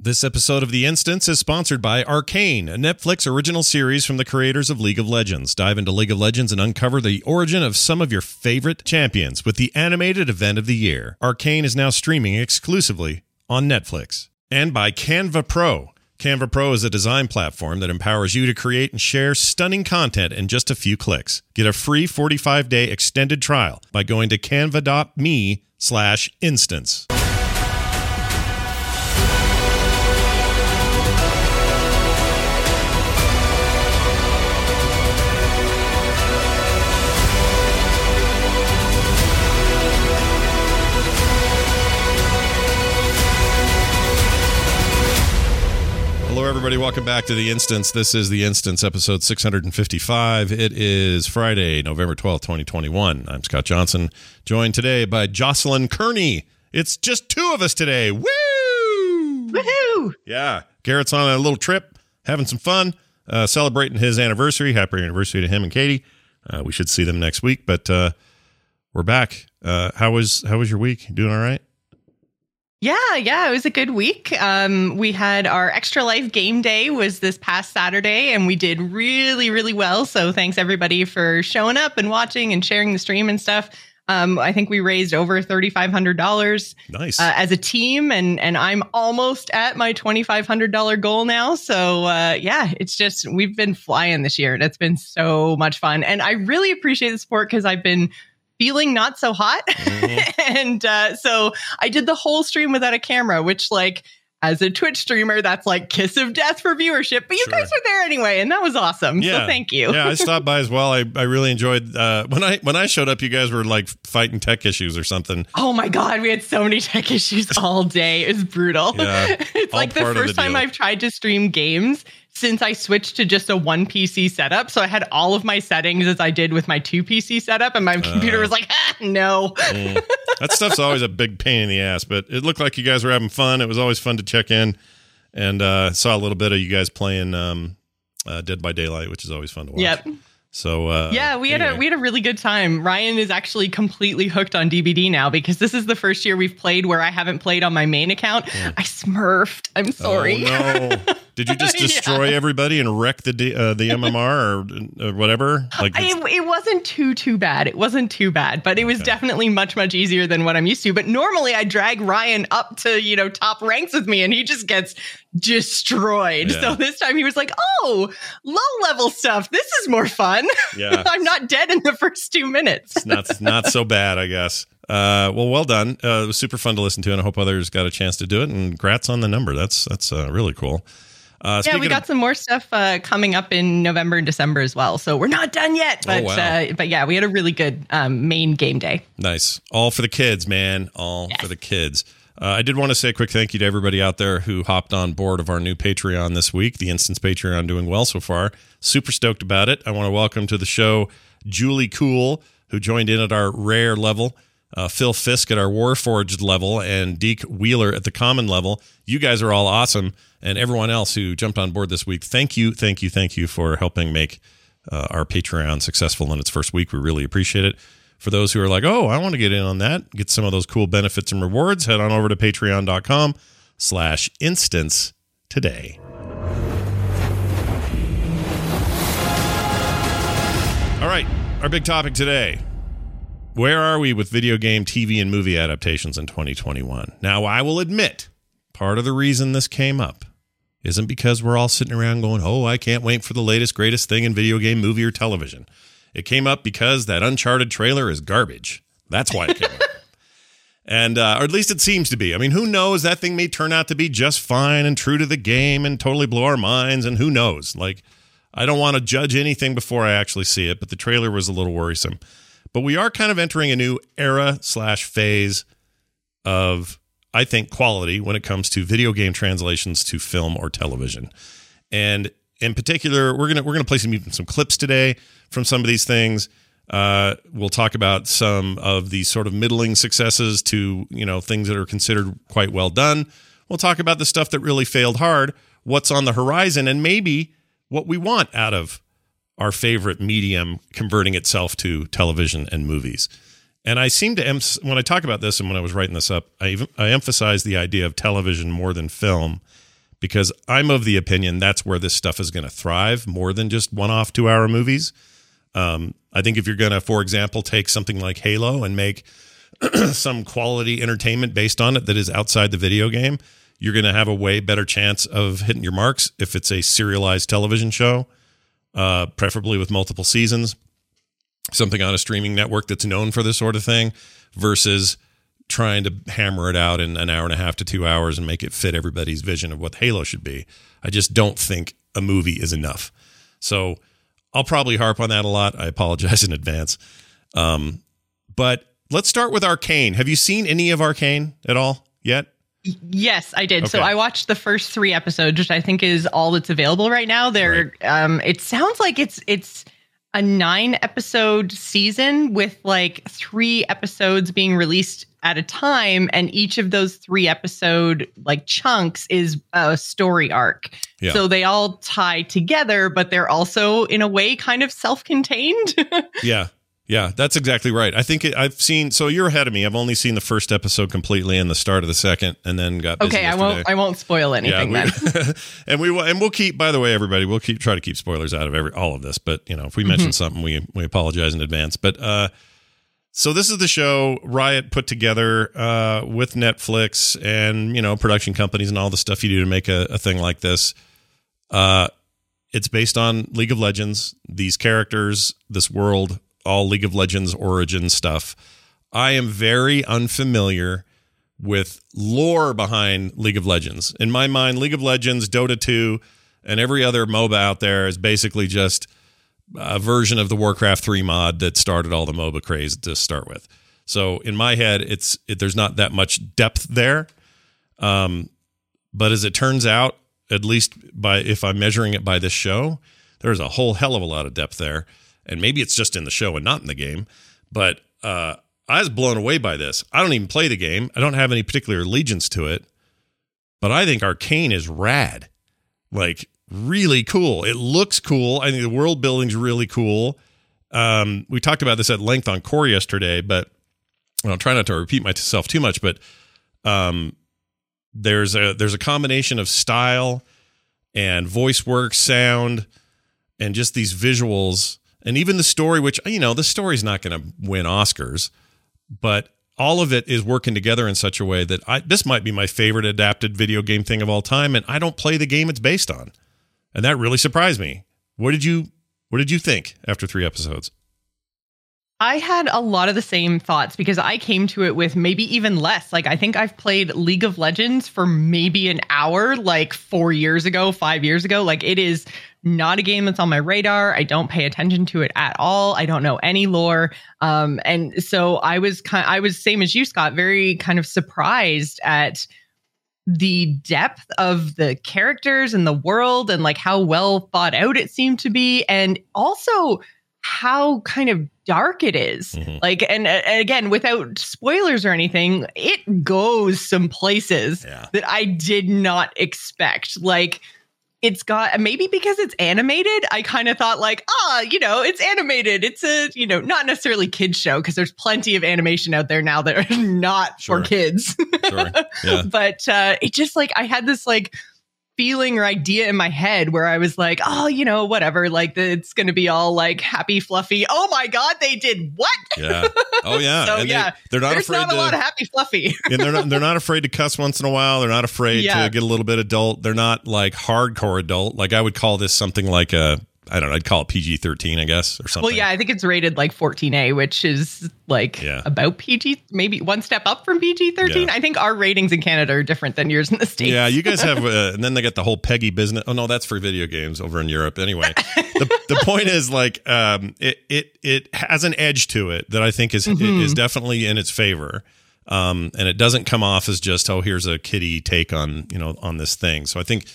This episode of The Instance is sponsored by Arcane, a Netflix original series from the creators of League of Legends. Dive into League of Legends and uncover the origin of some of your favorite champions with the animated event of the year. Arcane is now streaming exclusively on Netflix. And by Canva Pro. Canva Pro is a design platform that empowers you to create and share stunning content in just a few clicks. Get a free 45-day extended trial by going to canva.me slash instance. Everybody. Welcome back to The Instance. This is The Instance, episode 655. It is Friday, November 12th, 2021. I'm Scott Johnson, joined today by Jocelyn Kearney. It's just two of us today. Woo! Woohoo! Yeah. Garrett's on a little trip, having some fun, uh, celebrating his anniversary. Happy anniversary to him and Katie. Uh, we should see them next week, but uh, we're back. Uh, how was how was your week? Doing all right? Yeah, yeah, it was a good week. Um, we had our extra life game day was this past Saturday, and we did really, really well. So thanks everybody for showing up and watching and sharing the stream and stuff. Um, I think we raised over thirty five hundred dollars Nice. uh, as a team, and and I'm almost at my twenty five hundred dollar goal now. So uh, yeah, it's just we've been flying this year, and it's been so much fun. And I really appreciate the support because I've been feeling not so hot, and uh, so I did the whole stream without a camera, which like. As a Twitch streamer, that's like kiss of death for viewership. But you Sure. guys were there anyway, and that was awesome. Yeah. So thank you. yeah, I stopped by as well. I, I really enjoyed uh, when I when I showed up. You guys were like fighting tech issues or something. Oh my god, we had so many tech issues all day. It was brutal. Yeah, it's like the first the time. I've tried to stream games since I switched to just a one PC setup. So I had all of my settings as I did with my two PC setup, and my computer was like, ah, no. Mm. That stuff's always a big pain in the ass, but it looked like you guys were having fun. It was always fun to check in, and uh, saw a little bit of you guys playing um, uh, Dead by Daylight, which is always fun to watch. Yep. So uh, Yeah, we had a we had a really good time. Ryan is actually completely hooked on DBD now because this is the first year we've played where I haven't played on my main account. I smurfed. I'm sorry. Oh, no. Did you just Yeah. destroy everybody and wreck the D- uh, the MMR or, or whatever? Like, It, it wasn't too too bad. It wasn't too bad, but it was definitely much much easier than what I'm used to. But normally I drag Ryan up to you know top ranks with me, and he just gets destroyed. Yeah. So this time he was like, "Oh, low level stuff. This is more fun. Yeah. I'm not dead in the first two minutes." it's not not so bad, I guess. Uh, well, well done. Uh, it was super fun to listen to, and I hope others got a chance to do it. And grats on the number. That's that's uh, really cool. Uh, Yeah, we got of, some more stuff uh, coming up in November and December as well. So we're not done yet, but Oh, wow. uh, but yeah, we had a really good um, main game day. nice, all for the kids, man, all for the kids. Uh, I did want to say a quick thank you to everybody out there who hopped on board of our new Patreon this week. The Instance Patreon doing well so far. Super stoked about it. I want to welcome to the show Julie Cool, who joined in at our rare level. Uh, Phil Fisk at our Warforged level and Deke Wheeler at the common level. You guys are all awesome. And everyone else who jumped on board this week, thank you, thank you, thank you for helping make uh, our Patreon successful in its first week. We really appreciate it. For those who are like, oh, I want to get in on that, get some of those cool benefits and rewards, head on over to patreon.com slash instance today. All right, our big topic today. Where are we with video game, TV, and movie adaptations in 2021? Now, I will admit, part of the reason this came up isn't because we're all sitting around going, oh, I can't wait for the latest, greatest thing in video game, movie, or television. It came up because that Uncharted trailer is garbage. That's why it came up. And, uh, or at least it seems to be. I mean, who knows? That thing may turn out to be just fine and true to the game and totally blow our minds. And who knows? Like, I don't want to judge anything before I actually see it, but the trailer was a little worrisome. But we are kind of entering a new era slash phase of I think, quality when it comes to video game translations to film or television. And in particular, we're gonna we're gonna play some even some clips today from some of these things. Uh, we'll talk about some of the sort of middling successes to you know things that are considered quite well done. We'll talk about the stuff that really failed hard, what's on the horizon, and maybe what we want out of our favorite medium converting itself to television and movies. And I seem to em- when I talk about this and when I was writing this up, I even, I emphasize the idea of television more than film because I'm of the opinion that's where this stuff is going to thrive more than just one-off two-hour movies. Um, I think if you're going to, for example, take something like Halo and make some quality entertainment based on it that is outside the video game, you're going to have a way better chance of hitting your marks if it's a serialized television show, uh, preferably with multiple seasons, something on a streaming network that's known for this sort of thing, versus trying to hammer it out in an hour and a half to two hours and make it fit everybody's vision of what Halo should be. I just don't think a movie is enough. So I'll probably harp on that a lot. I apologize in advance. Um, but let's start with Arcane. Have you seen any of Arcane at all yet? Yes, I did. Okay. So I watched the first three episodes, which I think is all that's available right now. There, right. um, it sounds like it's it's a nine episode season with like three episodes being released at a time, and each of those three episode like chunks is a story arc. Yeah. So they all tie together, but they're also in a way kind of self contained. yeah. Yeah, that's exactly right. I think it, I've seen. So you're ahead of me. I've only seen the first episode completely and the start of the second, and then got okay. I won't. I won't spoil anything yeah, we, then. and we will. and we'll keep. By the way, everybody, we'll keep try to keep spoilers out of every all of this. But you know, if we mention mm-hmm. something, we we apologize in advance. But uh, so this is the show Riot put together uh, with Netflix and you know production companies and all the stuff you do to make a, a thing like this. Uh, it's based on League of Legends. These characters, this world all League of Legends origin stuff. I am very unfamiliar with lore behind League of Legends. In my mind, League of Legends, Dota 2, and every other MOBA out there is basically just a version of the Warcraft 3 mod that started all the MOBA craze to start with. So in my head, it's it, there's not that much depth there. Um, but as it turns out, at least by if I'm measuring it by this show, there's a whole hell of a lot of depth there and maybe it's just in the show and not in the game. But uh, I was blown away by this. I don't even play the game. I don't have any particular allegiance to it, but I think Arcane is rad, like really cool. It looks cool. I think the world building's really cool. Um, we talked about this at length on Core yesterday, but I'll try not to repeat myself too much. But um, there's a there's a combination of style and voice work, sound, and just these visuals and even the story, which you know, the story's not going to win Oscars, but all of it is working together in such a way that I this might be my favorite adapted video game thing of all time, and I don't play the game it's based on, and that really surprised me. What did you What did you think after three episodes? I had a lot of the same thoughts because I came to it with maybe even less. Like, I think I've played League of Legends for maybe an hour, like four years ago, five years ago. Like, it is not a game that's on my radar. I don't pay attention to it at all. I don't know any lore. Um, and so I was kind I was same as you, Scott, very kind of surprised at the depth of the characters and the world and like how well thought out it seemed to be. And also how kind of dark it is. Mm-hmm. Like, and, and, again, without spoilers or anything, it goes some places yeah. that I did not expect. Like, it's got maybe because it's animated i kind of thought like ah you know it's animated it's a you know not necessarily kids show because there's plenty of animation out there now that are not sure. for kids sure. yeah. but uh it just like i had this like feeling or idea in my head where I was like, oh, you know, whatever, like it's going to be all like happy, fluffy. Oh my God, they did what? Yeah. Oh yeah. so and yeah, they, are not There's afraid not to, a lot of happy, fluffy. and they're not, they're not afraid to cuss once in a while. They're not afraid yeah. to get a little bit adult. They're not like hardcore adult. Like I would call this something like a I don't know. I'd call it PG thirteen, I guess, or something. Well, yeah, I think it's rated like fourteen A, which is like yeah. about PG, maybe one step up from PG thirteen. Yeah. I think our ratings in Canada are different than yours in the states. Yeah, you guys have, uh, and then they got the whole PEGI business. Oh no, that's for video games over in Europe. Anyway, the, the point is like um, it it it has an edge to it that I think is mm-hmm. is definitely in its favor. um, and it doesn't come off as just oh here's a kiddie take on you know on this thing. So I think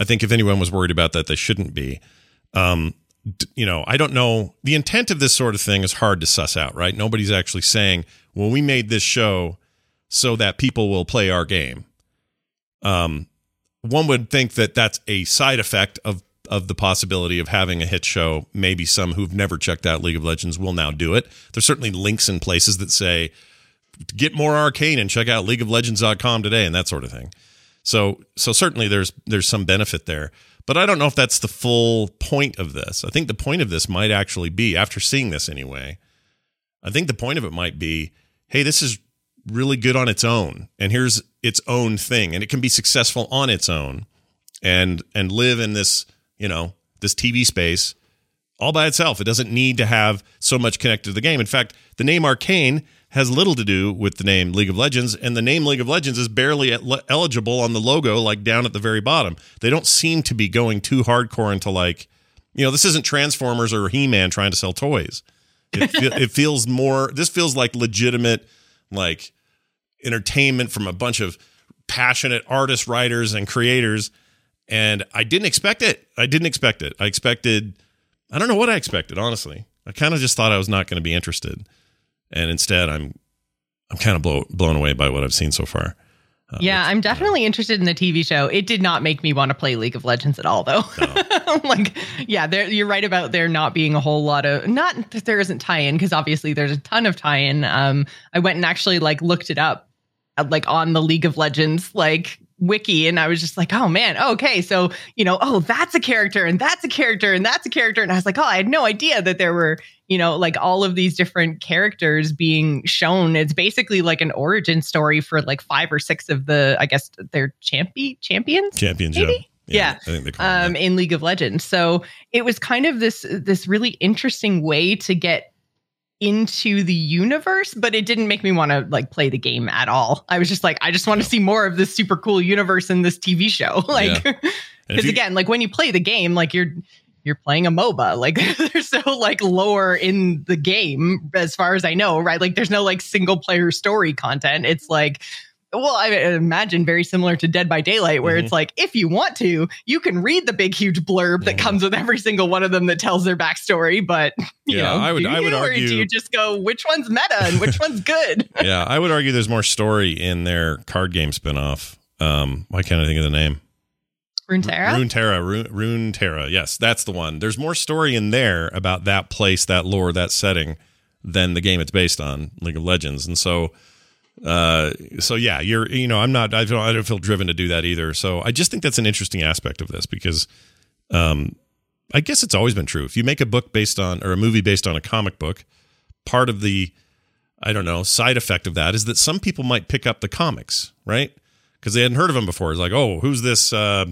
I think if anyone was worried about that, they shouldn't be. Um, you know, I don't know the intent of this sort of thing is hard to suss out, right? Nobody's actually saying, well, we made this show so that people will play our game. Um, one would think that that's a side effect of of the possibility of having a hit show. Maybe some who've never checked out League of Legends will now do it. There's certainly links in places that say get more arcane and check out leagueoflegends.com today and that sort of thing. So so certainly there's there's some benefit there. But I don't know if that's the full point of this. I think the point of this might actually be after seeing this anyway. I think the point of it might be, hey, this is really good on its own and here's its own thing and it can be successful on its own and and live in this, you know, this TV space all by itself. It doesn't need to have so much connected to the game. In fact, the name Arcane has little to do with the name League of Legends, and the name League of Legends is barely eligible on the logo, like down at the very bottom. They don't seem to be going too hardcore into like, you know, this isn't Transformers or He Man trying to sell toys. It, it feels more. This feels like legitimate, like entertainment from a bunch of passionate artists, writers, and creators. And I didn't expect it. I didn't expect it. I expected. I don't know what I expected, honestly. I kind of just thought I was not going to be interested and instead I'm I'm kind of blow, blown away by what I've seen so far. Uh, yeah, I'm definitely interested in the TV show. It did not make me want to play League of Legends at all, though. No. like, yeah, there, you're right about there not being a whole lot of not that there isn't tie-in because obviously there's a ton of tie-in. Um, I went and actually like looked it up, uh, like on the League of Legends like wiki and I was just like, oh man, okay. So, you know, oh, that's a character and that's a character and that's a character. And I was like, oh, I had no idea that there were, you know, like all of these different characters being shown. It's basically like an origin story for like five or six of the, I guess they're champion champions. Champions, maybe? yeah. yeah. um, in League of Legends. So it was kind of this this really interesting way to get into the universe, but it didn't make me want to like play the game at all. I was just like, I just want to see more of this super cool universe in this TV show. Like, because yeah. again, like when you play the game, like you're you're playing a MOBA. Like there's no like lore in the game, as far as I know, right? Like there's no like single player story content. It's like well, I imagine very similar to Dead by Daylight, where mm-hmm. it's like, if you want to, you can read the big, huge blurb that mm-hmm. comes with every single one of them that tells their backstory. But you yeah, know, I would, I would argue, do you just go, which one's meta and which one's good? yeah, I would argue there's more story in their card game spinoff. Um, why can't I think of the name? Runeterra? Runeterra, Rune, Runeterra. Yes, that's the one. There's more story in there about that place, that lore, that setting than the game it's based on, League of Legends. And so uh, so yeah, you're you know I'm not I don't I don't feel driven to do that either. So I just think that's an interesting aspect of this because um, I guess it's always been true. If you make a book based on or a movie based on a comic book, part of the I don't know side effect of that is that some people might pick up the comics right because they hadn't heard of them before. It's like oh who's this uh,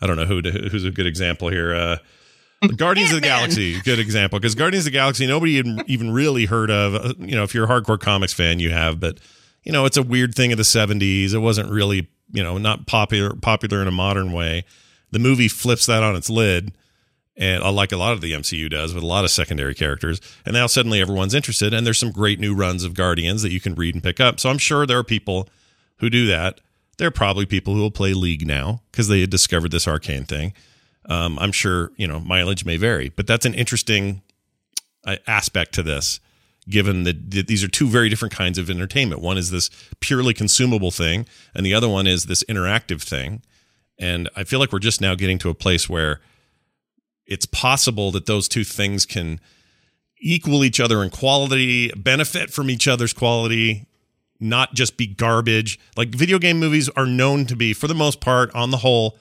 I don't know who who's a good example here. Uh, Guardians of the Galaxy, good example because Guardians of the Galaxy nobody even really heard of. Uh, you know, if you're a hardcore comics fan, you have, but you know, it's a weird thing of the 70s. It wasn't really, you know, not popular popular in a modern way. The movie flips that on its lid and uh, like a lot of the MCU does with a lot of secondary characters. And now suddenly everyone's interested and there's some great new runs of Guardians that you can read and pick up. So I'm sure there are people who do that. There are probably people who will play League now because they had discovered this arcane thing. Um, I'm sure, you know, mileage may vary, but that's an interesting uh, aspect to this given that these are two very different kinds of entertainment. One is this purely consumable thing, and the other one is this interactive thing. And I feel like we're just now getting to a place where it's possible that those two things can equal each other in quality, benefit from each other's quality, not just be garbage. Like video game movies are known to be, for the most part, on the whole,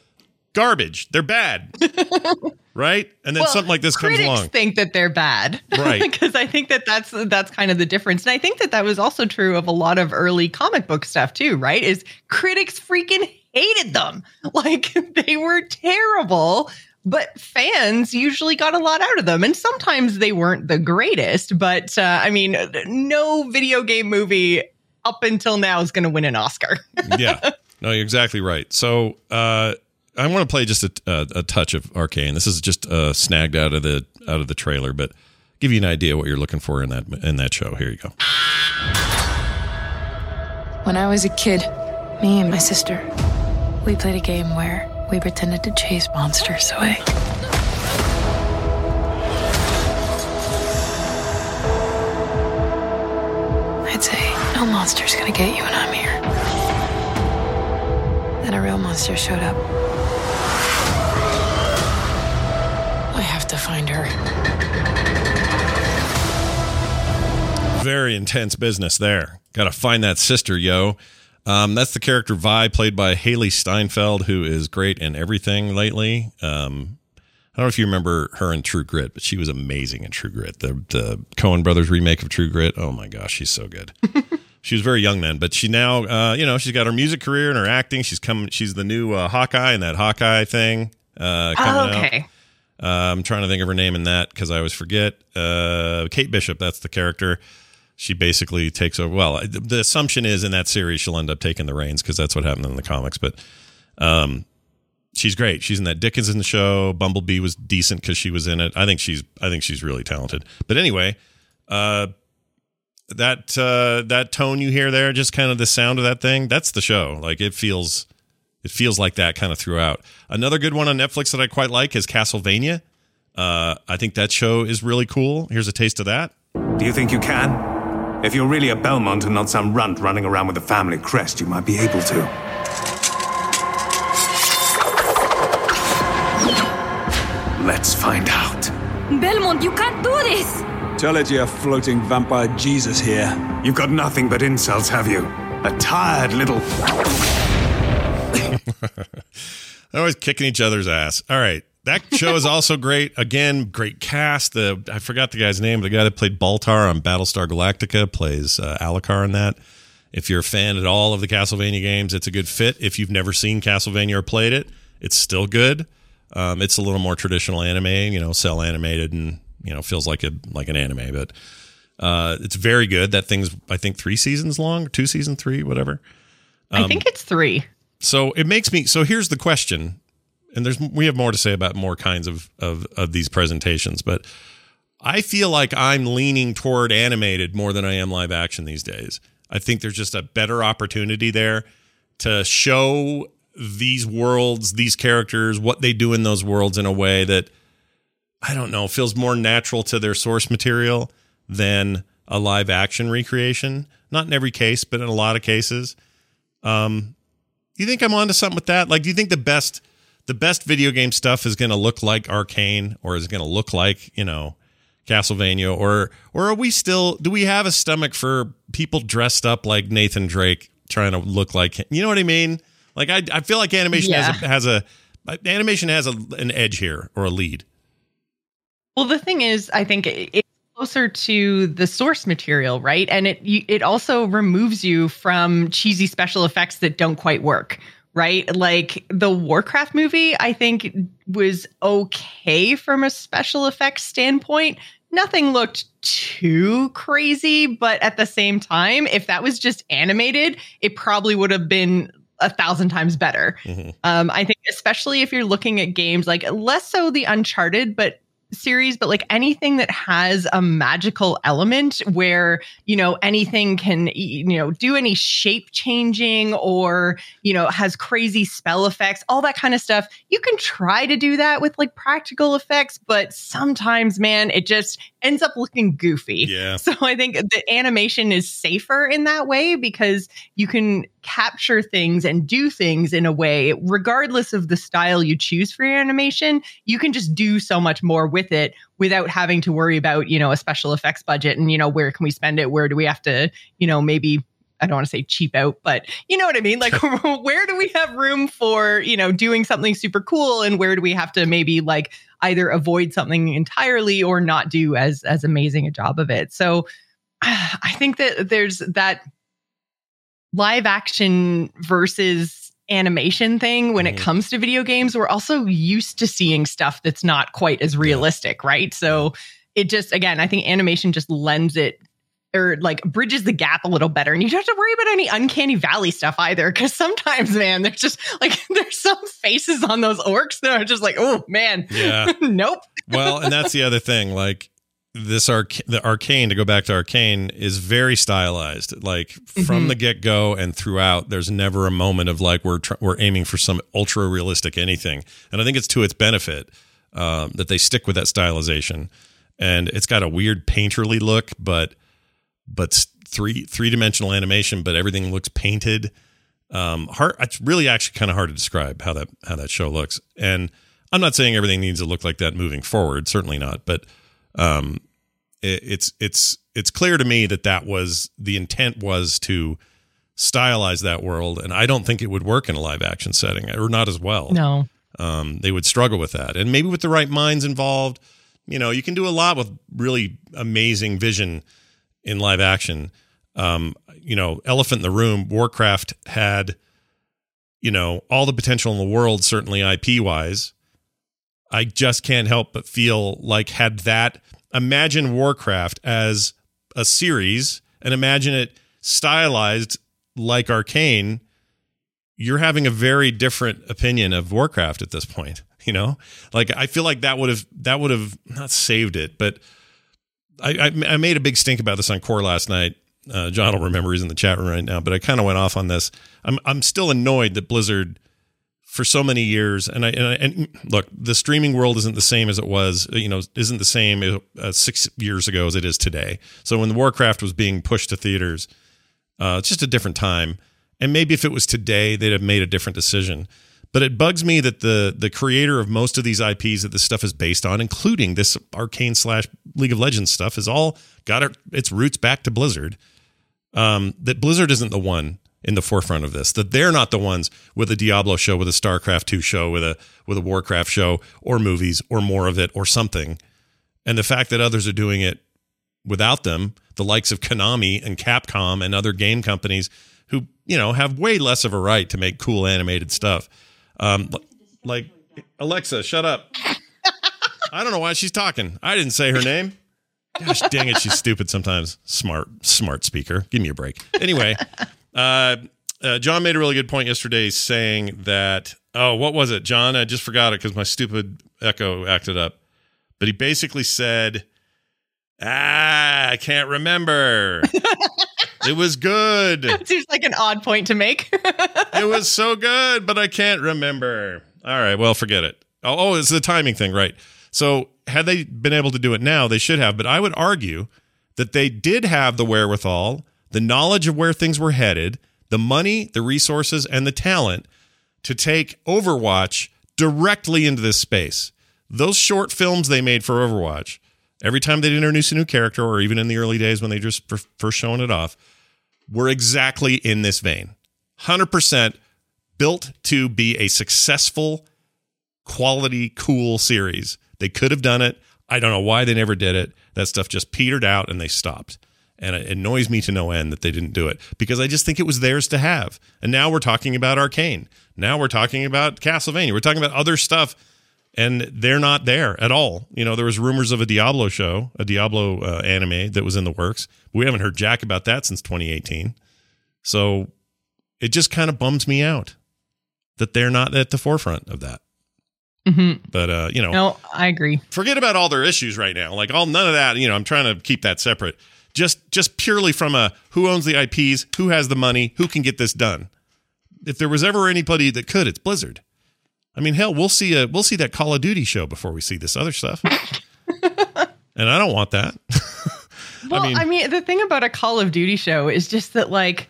garbage. They're bad. right? And then well, something like this comes along. think that they're bad. Right. because I think that that's that's kind of the difference. And I think that that was also true of a lot of early comic book stuff too, right? Is critics freaking hated them. Like they were terrible. But fans usually got a lot out of them, and sometimes they weren't the greatest. But uh, I mean, no video game movie up until now is going to win an Oscar. yeah, no, you're exactly right. So, uh, I want to play just a, a, a, touch of Arcane. This is just uh, snagged out of the out of the trailer, but give you an idea what you're looking for in that in that show. Here you go. When I was a kid, me and my sister, we played a game where we pretended to chase monsters away. I'd say, no monster's gonna get you when I'm here. Then a real monster showed up. I have to find her. Very intense business there. Got to find that sister, yo. Um, that's the character Vi, played by Hailee Steinfeld, who is great in everything lately. Um, I don't know if you remember her in True Grit, but she was amazing in True Grit. The the Coen Brothers remake of True Grit. Oh my gosh, she's so good. she was very young then, but she now, uh, you know, she's got her music career and her acting. She's coming. She's the new uh, Hawkeye in that Hawkeye thing. Uh, coming oh, okay. Out. Uh, I'm trying to think of her name in that because I always forget. Uh, Kate Bishop, that's the character. She basically takes over. Well, the assumption is in that series she'll end up taking the reins because that's what happened in the comics. But um, she's great. She's in that Dickinson the show. Bumblebee was decent because she was in it. I think she's I think she's really talented. But anyway, uh, that uh, that tone you hear there, just kind of the sound of that thing, that's the show. Like it feels it feels like that kind of throughout. Another good one on Netflix that I quite like is Castlevania. Uh, I think that show is really cool. Here's a taste of that. Do you think you can? If you're really a Belmont and not some runt running around with a family crest, you might be able to. Let's find out. Belmont, you can't do this! Tell it you're floating vampire Jesus here. You've got nothing but insults, have you? A tired little. Always kicking each other's ass. All right. That show is also great. Again, great cast. The I forgot the guy's name. The guy that played Baltar on Battlestar Galactica plays uh, Alucard in that. If you're a fan at all of the Castlevania games, it's a good fit. If you've never seen Castlevania or played it, it's still good. Um, it's a little more traditional anime, you know, cell animated and you know feels like a like an anime, but uh, it's very good. That thing's I think three seasons long, two season three, whatever. Um, I think it's three. So it makes me. So here's the question: and there's we have more to say about more kinds of of, of these presentations, but I feel like I'm leaning toward animated more than I am live action these days. I think there's just a better opportunity there to show these worlds, these characters, what they do in those worlds in a way that I don't know, feels more natural to their source material than a live action recreation. Not in every case, but in a lot of cases. Um, you think I'm onto something with that? Like, do you think the best the best video game stuff is going to look like Arcane or is it going to look like, you know, Castlevania or or are we still do we have a stomach for people dressed up like Nathan Drake trying to look like him? You know what I mean? Like I I feel like animation yeah. has a, has a animation has a, an edge here or a lead. Well, the thing is, I think it's closer to the source material, right? And it it also removes you from cheesy special effects that don't quite work right? Like the Warcraft movie, I think was okay from a special effects standpoint. Nothing looked too crazy, but at the same time, if that was just animated, it probably would have been a thousand times better. Mm-hmm. Um, I think, especially if you're looking at games like less so the Uncharted, but series, but like anything that has a magical element where, you know, anything can, you know, do any shape changing or, you know, has crazy spell effects, all that kind of stuff. You can try to do that with like practical effects, but sometimes, man, it just ends up looking goofy. Yeah. So I think the animation is safer in that way because you can capture things and do things in a way, regardless of the style you choose for your animation, you can just do so much more with it without having to worry about, you know, a special effects budget and, you know, where can we spend it? Where do we have to, you know, maybe I don't want to say cheap out, but you know what I mean? Like, where do we have room for, you know, doing something super cool and where do we have to maybe like either avoid something entirely or not do as, as amazing a job of it? So I think that there's that live action versus animation thing when mm-hmm. it comes to video games we're also used to seeing stuff that's not quite as realistic right so it just again i think animation just lends it or like bridges the gap a little better and you don't have to worry about any uncanny valley stuff either because sometimes man there's just like there's some faces on those orcs that are just like oh man. Yeah. Nope. Well and that's the other thing like this arc the arcane to go back to arcane is very stylized like from Mm-hmm. the get-go and throughout there's never a moment of like we're tr- we're aiming for some ultra realistic anything and i think it's to its benefit um, that they stick with that stylization and it's got a weird painterly look but but three three-dimensional animation but everything looks painted um hard it's really actually kind of hard to describe how that how that show looks and i'm not saying everything needs to look like that moving forward certainly not but um it, it's it's it's clear to me that that was the intent was to stylize that world and i don't think it would work in a live action setting or not as well No. um, they would struggle with that. And maybe with the right minds involved, you know, you can do a lot with really amazing vision in live action. Um, you know, Elephant in the Room, Warcraft had, you know, all the potential in the world, certainly IP wise. I just can't help but feel like had that imagine Warcraft as a series and imagine it stylized like Arcane you're having a very different opinion of Warcraft at this point. You know, like I feel like that would have that would have not saved it, but I, I, I made a big stink about this on Core last night. Uh, John will remember he's in the chat room right now, but I kind of went off on this. I'm I'm still annoyed that Blizzard for so many years, and I and, I, and look, the streaming world isn't the same as it was. You know, isn't the same uh, six years ago as it is today. So when the Warcraft was being pushed to theaters, uh, it's just a different time. And maybe if it was today, they'd have made a different decision. But it bugs me that the the creator of most of these IPs that this stuff is based on, including this Arcane slash League of Legends stuff, is all got it, its roots back to Blizzard. Um, that Blizzard isn't the one in the forefront of this. That they're not the ones with a Diablo show, with a StarCraft two show, with a with a Warcraft show, or movies, or more of it, or something. And the fact that others are doing it without them, the likes of Konami and Capcom and other game companies who you know have way less of a right to make cool animated stuff. Um, like Alexa, shut up. I don't know why she's talking. I didn't say her name. Gosh dang it, she's stupid sometimes. Smart, smart speaker. Give me a break. Anyway, uh, uh, John made a really good point yesterday saying that, oh, what was it, John? I just forgot it because my stupid echo acted up. But he basically said, ah, I can't remember. it was good. Seems like an odd point to make. It was so good, but I can't remember. All right, well, forget it. Oh, oh, it's the timing thing, right? So, had they been able to do it now, they should have. But I would argue that they did have the wherewithal, the knowledge of where things were headed, the money, the resources, and the talent to take Overwatch directly into this space. Those short films they made for Overwatch, every time they'd introduce a new character, or even in the early days when they just first showing it off, were exactly in this vein. 100% built to be a successful, quality, cool series. They could have done it. I don't know why they never did it. That stuff just petered out and they stopped. And it annoys me to no end that they didn't do it because I just think it was theirs to have. And now we're talking about Arcane. Now we're talking about Castlevania. We're talking about other stuff and they're not there at all. You know, there was rumors of a Diablo show, a Diablo uh, anime that was in the works. We haven't heard jack about that since 2018. So it just kind of bums me out that they're not at the forefront of that. Mhm. But uh, you know, No, I agree. forget about all their issues right now. Like all none of that, you know, I'm trying to keep that separate. Just just purely from a who owns the IPs, who has the money, who can get this done. If there was ever anybody that could, it's Blizzard. I mean, hell, we'll see a we'll see that Call of Duty show before we see this other stuff. and I don't want that. Well, mean- I mean, the thing about a Call of Duty show is just that, like,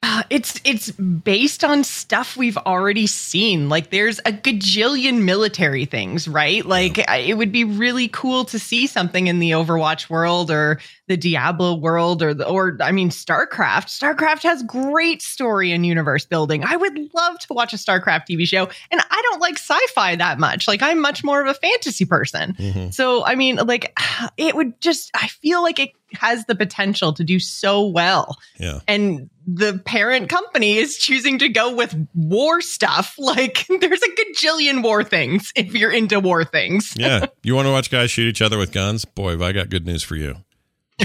uh, it's it's based on stuff we've already seen. Like, there's a gajillion military things, right? Like, I- it would be really cool to see something in the Overwatch world or the Diablo world or the, or I mean, StarCraft. StarCraft has great story and universe building. I would love to watch a StarCraft TV show, and I don't like sci-fi that much. Like, I'm much more of a fantasy person. Mhm. So, I mean, like, it would just, I feel like it has the potential to do so well. Yeah. And the parent company is choosing to go with war stuff. Like, there's a gajillion war things if you're into war things. yeah. You want to watch guys shoot each other with guns? Boy, have I got good news for you.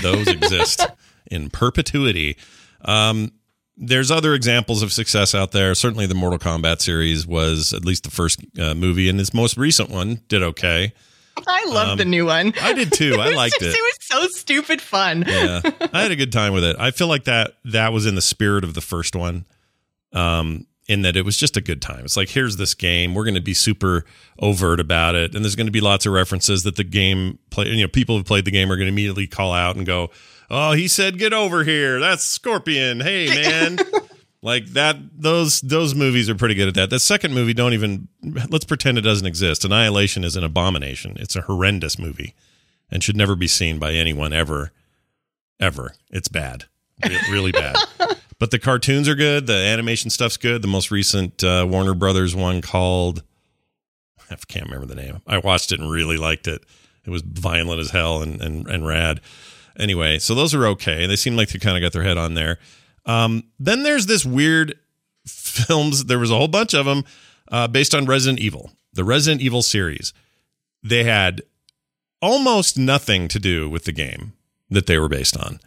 Those exist in perpetuity. Um, there's other examples of success out there. Certainly, the Mortal Kombat series was at least the first uh, movie, and this most recent one did okay. I loved um, the new one. I did too. I liked just, it. It was so stupid fun. yeah, I had a good time with it. I feel like that that was in the spirit of the first one. Um, in that it was just a good time. It's like here's this game. We're going to be super overt about it, and there's going to be lots of references that the game play. You know, people who played the game are going to immediately call out and go, "Oh, he said get over here. That's Scorpion. Hey, man." Like that those those movies are pretty good at that. The second movie don't even let's pretend it doesn't exist. Annihilation is an abomination. It's a horrendous movie and should never be seen by anyone ever ever. It's bad. really bad. But the cartoons are good. The animation stuff's good. The most recent uh, Warner Brothers one called I can't remember the name. I watched it and really liked it. It was violent as hell and and, and rad. Anyway, so those are okay. They seem like they kind of got their head on there. Um, then there's this weird films. There was a whole bunch of them uh, based on Resident Evil, the Resident Evil series. They had almost nothing to do with the game that they were based on.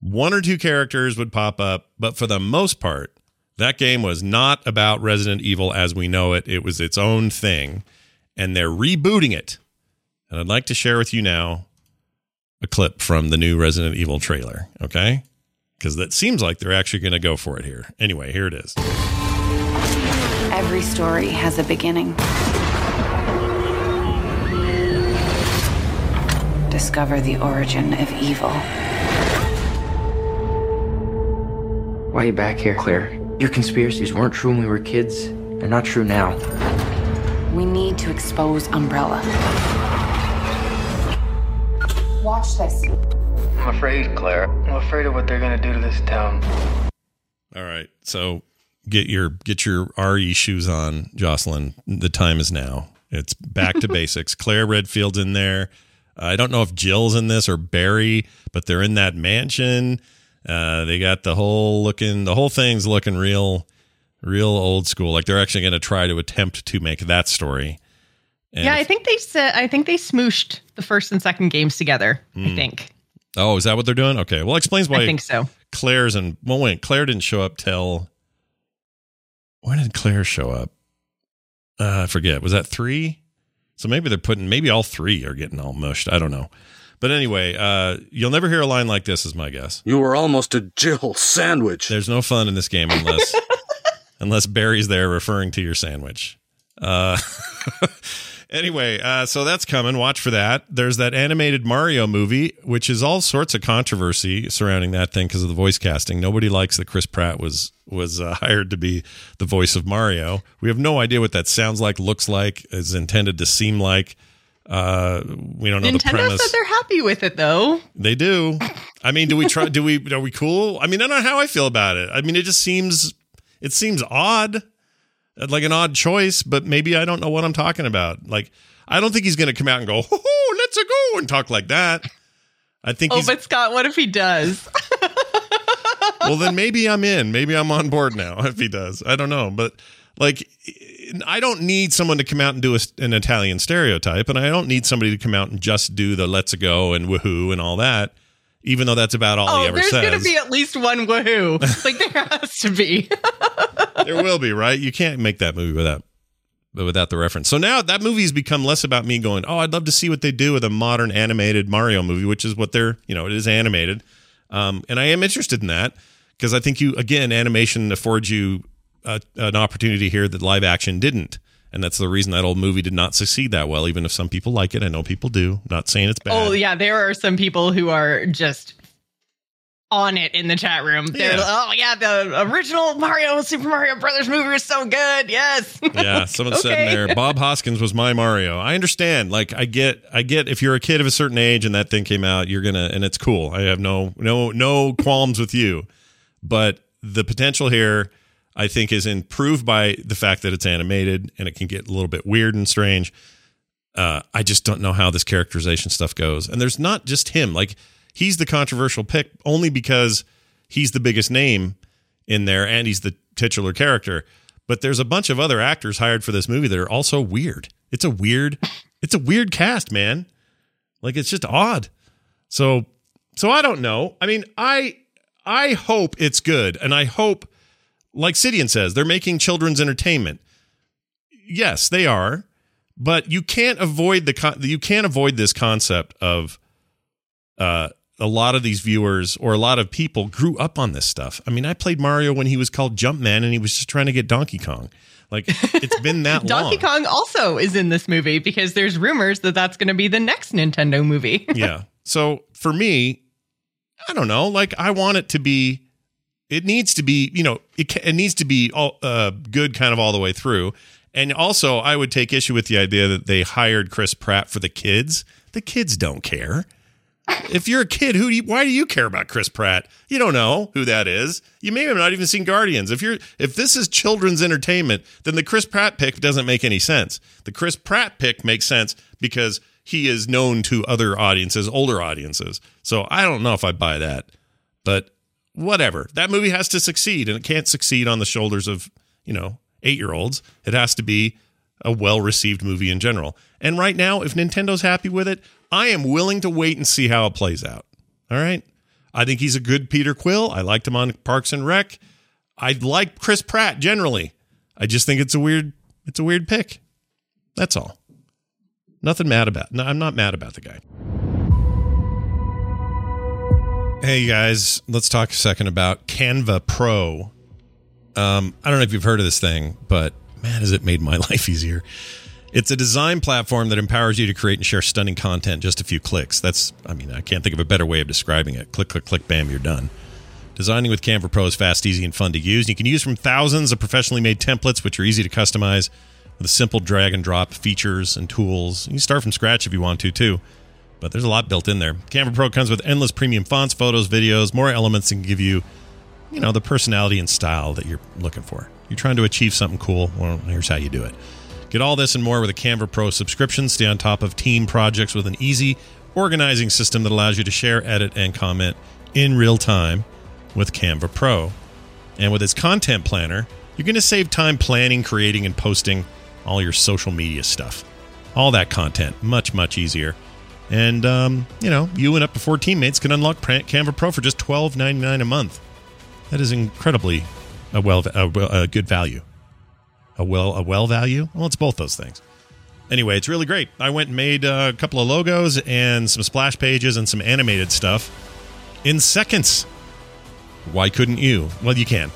One or two characters would pop up, but for the most part, that game was not about Resident Evil as we know it. It was its own thing, and they're rebooting it. And I'd like to share with you now a clip from the new Resident Evil trailer, okay? Because that seems like they're actually going to go for it here. Anyway, here it is. Every story has a beginning. Discover the origin of evil. Why are you back here, Claire? Your conspiracies weren't true when we were kids. They're not true now. We need to expose Umbrella. Watch this. I'm afraid, Claire. I'm afraid of what they're going to do to this town. All right. So get your get your RE shoes on, Jocelyn. The time is now. It's back to basics. Claire Redfield's in there. I don't know if Jill's in this or Barry, but they're in that mansion. Uh, they got the whole looking, the whole thing's looking real, real old school. Like they're actually going to try to attempt to make that story. And yeah, I think they said. I think they smooshed the first and second games together. Mm. I hmm. think. Oh, is that what they're doing? Okay. Well, explains why. I think so. Claire's and well, wait, Claire didn't show up till when did Claire show up? Uh, I forget. Was that three? So maybe they're putting maybe all three are getting all mushed. I don't know. But anyway, uh, you'll never hear a line like this, is my guess. You were almost a Jill sandwich. There's no fun in this game unless unless Barry's there referring to your sandwich. Uh, Anyway, uh, so that's coming. Watch for that. There's that animated Mario movie, which is all sorts of controversy surrounding that thing because of the voice casting. Nobody likes that Chris Pratt was was uh, hired to be the voice of Mario. We have no idea what that sounds like, looks like, is intended to seem like. Uh, we don't know Nintendo the premise. said they're happy with it though. They do. I mean, do we try? do we? Are we cool? I mean, I don't know how I feel about it. I mean, it just seems it seems odd like an odd choice, but maybe I don't know what I'm talking about. Like, I don't think he's going to come out and go, oh, let's go and talk like that. I think. Oh, but Scott, what if he does? well, then maybe I'm in. Maybe I'm on board now if he does. I don't know, but like, I don't need someone to come out and do a, an Italian stereotype, and I don't need somebody to come out and just do the "let's go" and "woohoo" and all that even though that's about all oh, he ever there's says. There's going to be at least one woohoo. like there has to be. There will be, right? You can't make that movie without without the reference. So now that movie has become less about me going, "Oh, I'd love to see what they do with a modern animated Mario movie," which is what they're, you know, it is animated. Um, and I am interested in that because I think you again animation affords you a, an opportunity here that live action didn't. And that's the reason that old movie did not succeed that well, even if some people like it. I know people do. Not saying it's bad. Oh, yeah. There are some people who are just on it in the chat room. They're yeah. oh yeah, the original Mario Super Mario Brothers movie is so good. Yes. yeah, someone okay. said in there, Bob Hoskins was my Mario. I understand. Like I get I get if you're a kid of a certain age and that thing came out, you're gonna and it's cool. I have no no no qualms with you. But the potential here I think is improved by the fact that it's animated and it can get a little bit weird and strange. Uh, I just don't know how this characterization stuff goes. And there's not just him. Like he's the controversial pick only because he's the biggest name in there and he's the titular character. But there's a bunch of other actors hired for this movie that are also weird. It's a weird, it's a weird cast, man. Like it's just odd. So, so I don't know. I mean, I, I hope it's good, and I hope like Sidian says, they're making children's entertainment. Yes, they are. but you can't avoid the con- you can't avoid this concept of uh, a lot of these viewers or a lot of people grew up on this stuff. I mean, I played Mario when he was called Jumpman and he was just trying to get Donkey Kong. Like it's been that long. Donkey long. Kong also is in this movie because there's rumors that that's going to be the next Nintendo movie. yeah. So for me, I don't know. Like I want it to be. It needs to be. You know, it, it needs to be all uh, good, kind of all the way through. And also, I would take issue with the idea that they hired Chris Pratt for the kids. The kids don't care. If you're a kid, who do you, why do you care about Chris Pratt? You don't know who that is. You may have not even seen Guardians. If you're if this is children's entertainment, then the Chris Pratt pick doesn't make any sense. The Chris Pratt pick makes sense because he is known to other audiences, older audiences. So I don't know if I buy that. But whatever. That movie has to succeed and it can't succeed on the shoulders of, you know, 8-year-olds. It has to be a well-received movie in general. And right now, if Nintendo's happy with it, I am willing to wait and see how it plays out. All right? I think he's a good Peter Quill. I liked him on Parks and Rec. I like Chris Pratt generally. I just think it's a weird it's a weird pick. That's all. Nothing mad about. No, I'm not mad about the guy. Hey guys, let's talk a second about Canva Pro. Um, I don't know if you've heard of this thing, but man, has it made my life easier. It's a design platform that empowers you to create and share stunning content just a few clicks. That's, I mean, I can't think of a better way of describing it. Click, click, click, bam, you're done. Designing with Canva Pro is fast, easy, and fun to use. You can use from thousands of professionally made templates, which are easy to customize with simple drag and drop features and tools. You can start from scratch if you want to, too. But there's a lot built in there. Canva Pro comes with endless premium fonts, photos, videos, more elements and give you, you know, the personality and style that you're looking for. You're trying to achieve something cool. Well, here's how you do it. Get all this and more with a Canva Pro subscription. Stay on top of team projects with an easy organizing system that allows you to share, edit, and comment in real time with Canva Pro. And with its content planner, you're going to save time planning, creating, and posting all your social media stuff. All that content, much, much easier. And, um, you know, you and up to four teammates can unlock Canva Pro for just $12.99 a month. That is incredibly a well a, a good value. A well a well value? Well, it's both those things. Anyway, it's really great. I went and made uh, a couple of logos and some splash pages and some animated stuff in seconds. Why couldn't you? Well, you can.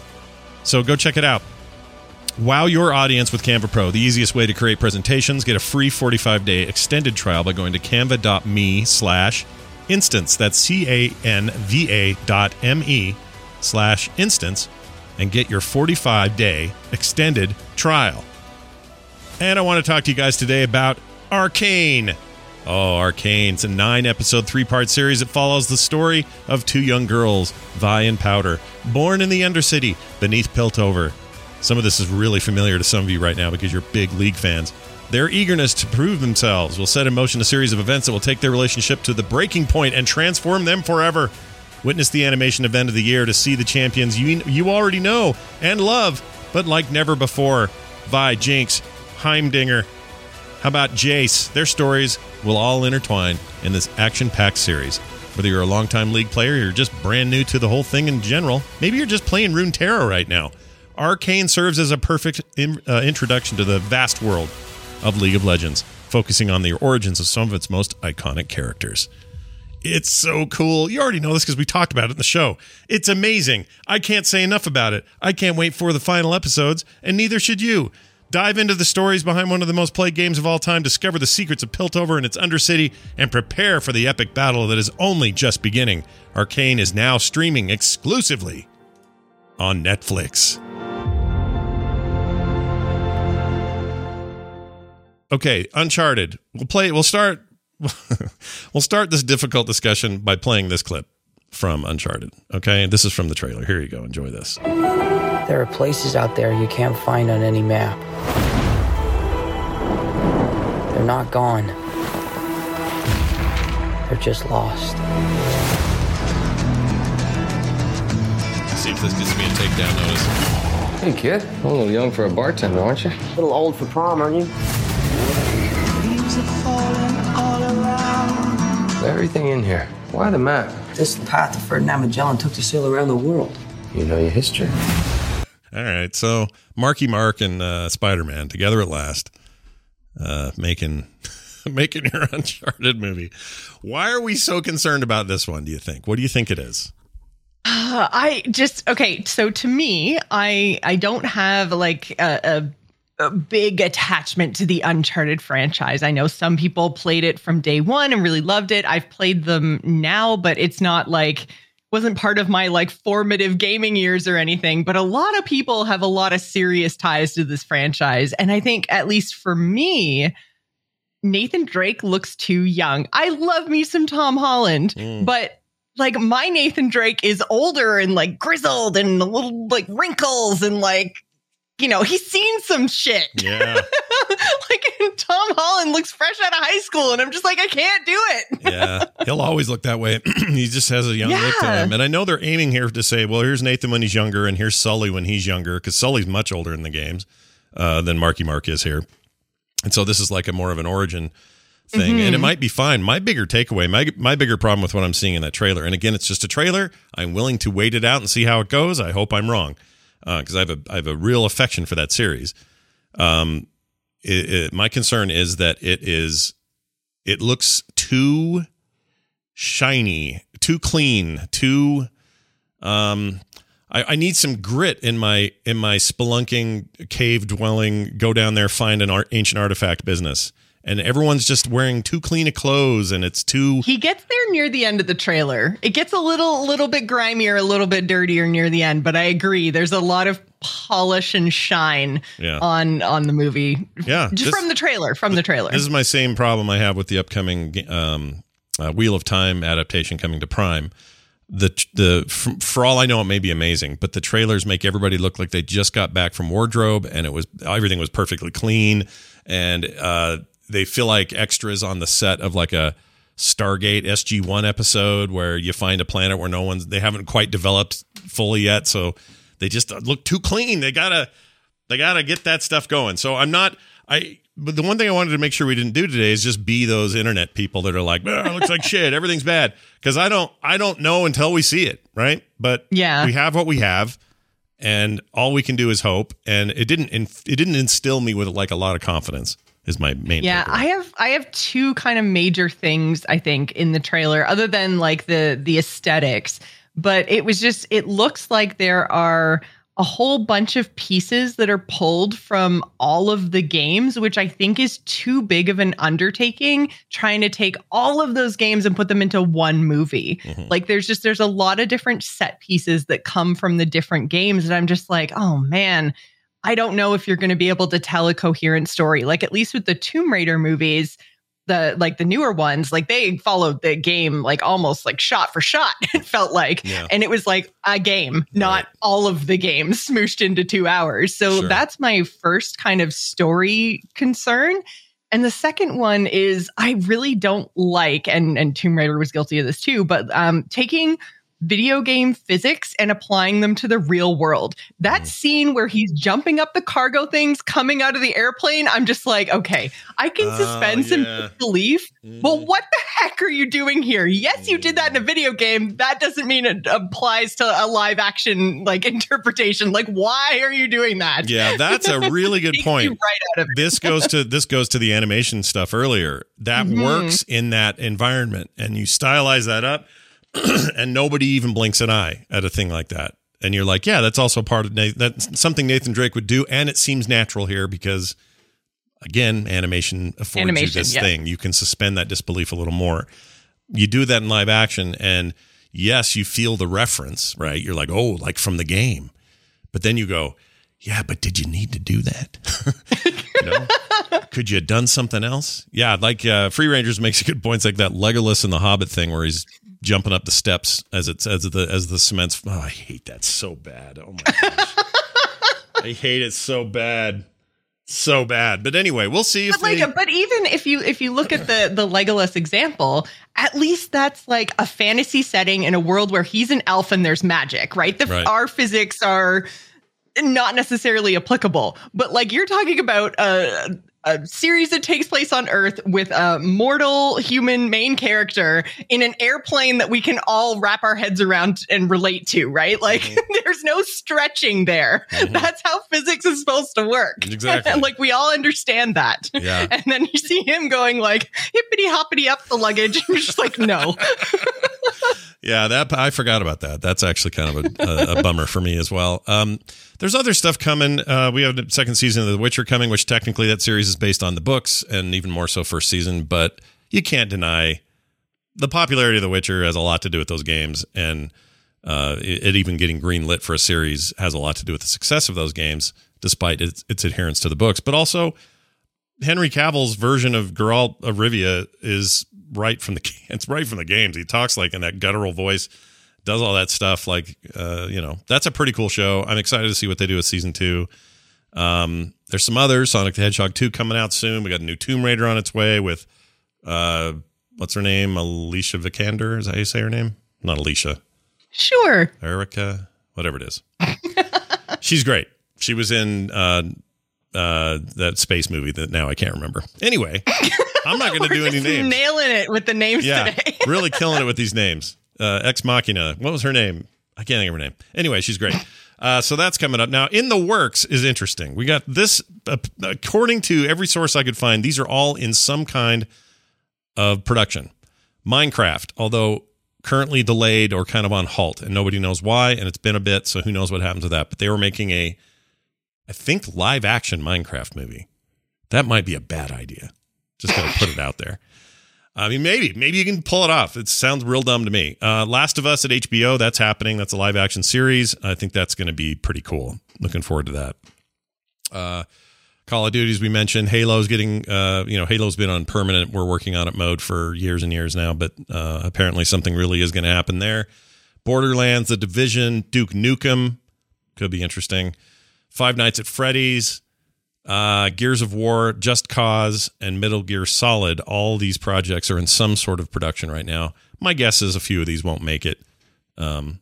So go check it out. Wow your audience with Canva Pro, the easiest way to create presentations. Get a free 45-day extended trial by going to canva.me slash instance. That's C-A-N-V-A dot M-E slash instance and get your 45-day extended trial. And I want to talk to you guys today about Arcane. Oh, Arcane. It's a nine episode, three part series that follows the story of two young girls, Vi and Powder, born in the Undercity beneath Piltover. Some of this is really familiar to some of you right now because you're big league fans. Their eagerness to prove themselves will set in motion a series of events that will take their relationship to the breaking point and transform them forever. Witness the animation event of the year to see the champions you, you already know and love, but like never before. Vi, Jinx, Heimerdinger, how about Jace? Their stories will all intertwine in this action packed series. Whether you're a longtime league player you're just brand new to the whole thing in general, maybe you're just playing Runeterra right now. Arcane serves as a perfect in, uh, introduction to the vast world of League of Legends, focusing on the origins of some of its most iconic characters. It's so cool. You already know this because we talked about it in the show. It's amazing. I can't say enough about it. I can't wait for the final episodes, and neither should you. Dive into the stories behind one of the most played games of all time, discover the secrets of Piltover and its Undercity, and prepare for the epic battle that is only just beginning. Arcane is now streaming exclusively on Netflix. Okay, Uncharted. We'll play. We'll start. We'll start this difficult discussion by playing this clip from Uncharted. Okay, this is from the trailer. Here you go. Enjoy this. There are places out there you can't find on any map. They're not gone. They're just lost. See if this gets me a takedown notice. Hey, kid. A little young for a bartender, aren't you? A little old for prom, aren't you? Everything in here. Why the map? This is the path that Ferdinand Magellan took to sail around the world. You know your history. All right, so Marky Mark and uh, Spider Man together at last. uh, making making your Uncharted movie. Why are we so concerned about this one? Do you think? What do you think it is? Uh, I just okay. So to me, I I don't have like a, a, a big attachment to the Uncharted franchise. I know some people played it from day one and really loved it. I've played them now, but it's not like wasn't part of my like formative gaming years or anything, but a lot of people have a lot of serious ties to this franchise. And I think, at least for me, Nathan Drake looks too young. I love me some Tom Holland, mm. but like my Nathan Drake is older and like grizzled and a little like wrinkles and like you know, he's seen some shit. Yeah. like Tom Holland looks fresh out of high school, and I'm just like, I can't do it. yeah. He'll always look that way. he just has a young yeah. look to him. And I know they're aiming here to say, well, here's Nathan when he's younger, and here's Sully when he's younger, because Sully's much older in the games uh, than Marky Mark is here. And so this is like a more of an origin thing. Mm-hmm. And it mm-hmm. might be fine. My bigger takeaway, my my bigger problem with what I'm seeing in that trailer, and again, it's just a trailer. I'm willing to wait it out and see how it goes. I hope I'm wrong because uh, I have a I have a real affection for that series. Um, it, it, my concern is that it is it looks too shiny, too clean, too. Um, I, I need some grit in my in my spelunking cave dwelling. Go down there, find an art, ancient artifact business and everyone's just wearing too clean of clothes and it's too he gets there near the end of the trailer. It gets a little little bit grimier a little bit dirtier near the end but i agree. There's a lot of polish and shine yeah. on on the movie. Yeah just this, from the trailer from the trailer. this is my same problem i have with the upcoming um, uh, wheel of time adaptation coming to prime. The the for all I know it may be amazing, but the trailers make everybody look like they just got back from wardrobe and it was everything was perfectly clean and uh, they feel like extras on the set of like a Stargate SG One episode where you find a planet where no one's they haven't quite developed fully yet, so they just look too clean. They gotta they gotta get that stuff going. So I'm not I. But the one thing I wanted to make sure we didn't do today is just be those internet people that are like, oh, it looks like shit, everything's bad. Because I don't I don't know until we see it, right? But yeah, we have what we have and all we can do is hope and it didn't it didn't instill me with like a lot of confidence is my main yeah i have i have two kind of major things i think in the trailer other than like the the aesthetics. But it was just it looks like there are a whole bunch of pieces that are pulled from all of the games which i think is too big of an undertaking trying to take all of those games and put them into one movie. Mm-hmm. like there's just there's a lot of different set pieces that come from the different games and i'm just like oh man I don't know if you're going to be able to tell a coherent story. Like at least with the Tomb Raider movies, the like the newer ones, like they followed the game like almost like shot for shot. It felt like, yeah. and it was like a game, not right. all of the games smooshed into two hours. So sure. that's my first kind of story concern. And the second one is I really don't like, and and Tomb Raider was guilty of this too, but um, taking video game physics and applying them to the real world. That mm. scene where he's jumping up the cargo things coming out of the airplane, I'm just like, okay, I can oh, suspend some belief, mm. but what the heck are you doing here? Yes, you did that in a video game. That doesn't mean it applies to a live action like interpretation. Like, why are you doing that? Yeah, that's a really good point. Right this goes to this goes to the animation stuff earlier. That mm-hmm. works in that environment, and you stylize that up and nobody even blinks an eye at a thing like that. And you're like, yeah, that's also part of Nathan, that's something Nathan Drake would do, and it seems natural here because, again, animation affords animation, you this yeah. thing. You can suspend that disbelief a little more. You do that in live action, and yes, you feel the reference, right? You're like, oh, like from the game, but then you go, yeah, but did you need to do that? you know? Could you have done something else? Yeah, like uh, Free Rangers makes a good points like that Legolas and the Hobbit thing where he's jumping up the steps as it's as the as the cement's. Oh, I hate that so bad. Oh my gosh, I hate it so bad, so bad. But anyway, we'll see. But like, they- but even if you if you look at the the Legolas example, at least that's like a fantasy setting in a world where he's an elf and there's magic, right? The right. our physics are not necessarily applicable, but like you're talking about a a series that takes place on Earth with a mortal human main character in an airplane that we can all wrap our heads around and relate to, right? Like mm-hmm. there's no stretching there. Mm-hmm. That's how physics is supposed to work. Exactly. And like we all understand that. Yeah. And then you see him going like hippity hoppity up the luggage. And you're just like, no. Yeah, that I forgot about that. That's actually kind of a, a, a bummer for me as well. Um, there's other stuff coming. Uh, we have the second season of The Witcher coming, which technically that series is based on the books, and even more so first season. But you can't deny the popularity of The Witcher has a lot to do with those games, and uh, it, it, even getting green lit for a series has a lot to do with the success of those games, despite its, its adherence to the books. But also, Henry Cavill's version of Geralt of Rivia is right from the it's right from the games. He talks like in that guttural voice does all that stuff. Like, uh, you know, that's a pretty cool show. I'm excited to see what they do with season two. Um, there's some others. Sonic the Hedgehog 2 coming out soon. We got a new Tomb Raider on its way with, uh, what's her name? Alicia Vikander. Is that how you say her name? Not Alicia. Sure. Erica, whatever it is. She's great. She was in, uh, uh, that space movie that now I can't remember. Anyway, I'm not going to do any names. Nailing it with the names yeah, today. really killing it with these names uh, Ex Machina. What was her name? I can't think of her name. Anyway, she's great. Uh, so that's coming up now. In the works is interesting. We got this, uh, according to every source I could find. These are all in some kind of production. Minecraft, although currently delayed or kind of on halt, and nobody knows why, and it's been a bit, so who knows what happens with that. But they were making a, I think, live action Minecraft movie. That might be a bad idea. Just gonna put it out there. I mean, maybe, maybe you can pull it off. It sounds real dumb to me. Uh, Last of Us at HBO, that's happening. That's a live action series. I think that's going to be pretty cool. Looking forward to that. Uh, Call of Duties, we mentioned. Halo's getting, uh, you know, Halo's been on permanent. We're working on it mode for years and years now, but uh, apparently something really is going to happen there. Borderlands, The Division, Duke Nukem could be interesting. Five Nights at Freddy's, uh, Gears of War, Just Cause, and Metal Gear Solid. All these projects are in some sort of production right now. My guess is a few of these won't make it, um,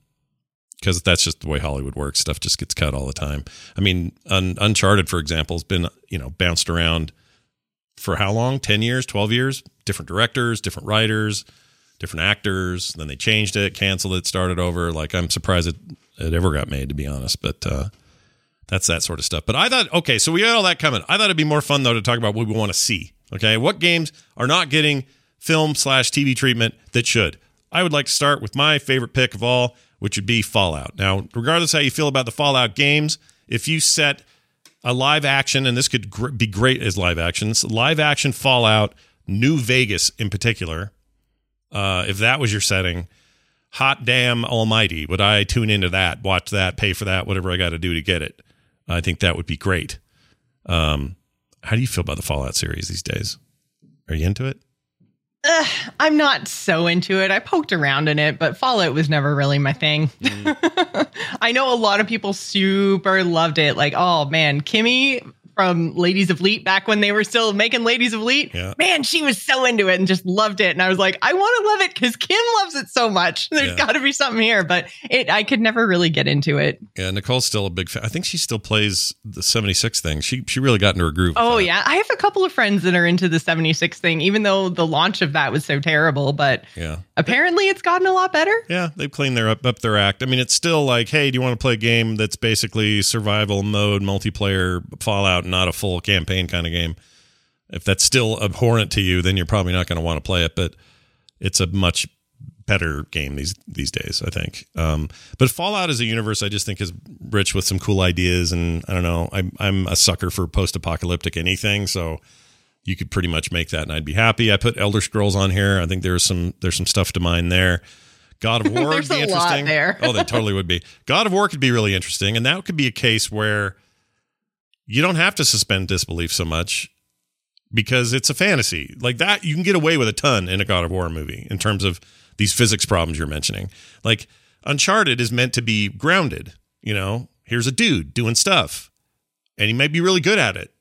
because that's just the way Hollywood works. Stuff just gets cut all the time. I mean, Un- Uncharted, for example, has been you know bounced around for how long? Ten years, twelve years? Different directors, different writers, different actors. Then they changed it, canceled it, started over. Like I'm surprised it, it ever got made, to be honest. But uh, that's that sort of stuff. But I thought, okay, so we got all that coming. I thought it'd be more fun though to talk about what we want to see. Okay, what games are not getting film slash TV treatment that should? I would like to start with my favorite pick of all, which would be Fallout. Now, regardless how you feel about the Fallout games, if you set a live action, and this could gr- be great as live actions, live action Fallout, New Vegas in particular, uh, if that was your setting, hot damn almighty, would I tune into that, watch that, pay for that, whatever I got to do to get it? I think that would be great. Um, how do you feel about the Fallout series these days? Are you into it? Uh, I'm not so into it. I poked around in it, but Fallout was never really my thing. Mm. I know a lot of people super loved it. Like, oh man, Kimmy from Ladies of Leet back when they were still making Ladies of Leet. Yeah. Man, she was so into it and just loved it. And I was like, I want to love it because Kim loves it so much. There's yeah. got to be something here, but it I could never really get into it. Yeah, Nicole's still a big fan. I think she still plays the 76 thing. She she really got into her groove. Oh yeah, I have a couple of friends that are into the 76 thing, even though the launch of that was so terrible. But yeah, apparently it's gotten a lot better. Yeah, they've cleaned their up up their act. I mean, it's still like, hey, do you want to play a game that's basically survival mode multiplayer Fallout, not a full campaign? campaign kind of game. If that's still abhorrent to you, then you're probably not going to want to play it. But it's a much better game these these days, I think. Um, but Fallout as a universe, I just think is rich with some cool ideas, and I don't know. I'm I'm a sucker for post apocalyptic anything, so you could pretty much make that, and I'd be happy. I put Elder Scrolls on here. I think there's some there's some stuff to mine there. God of War would be interesting. oh, they totally would be. God of War could be really interesting, and that could be a case where you don't have to suspend disbelief so much because it's a fantasy. Like that, you can get away with a ton in a God of War movie in terms of these physics problems you're mentioning. Like Uncharted is meant to be grounded. You know, here's a dude doing stuff, and he might be really good at it,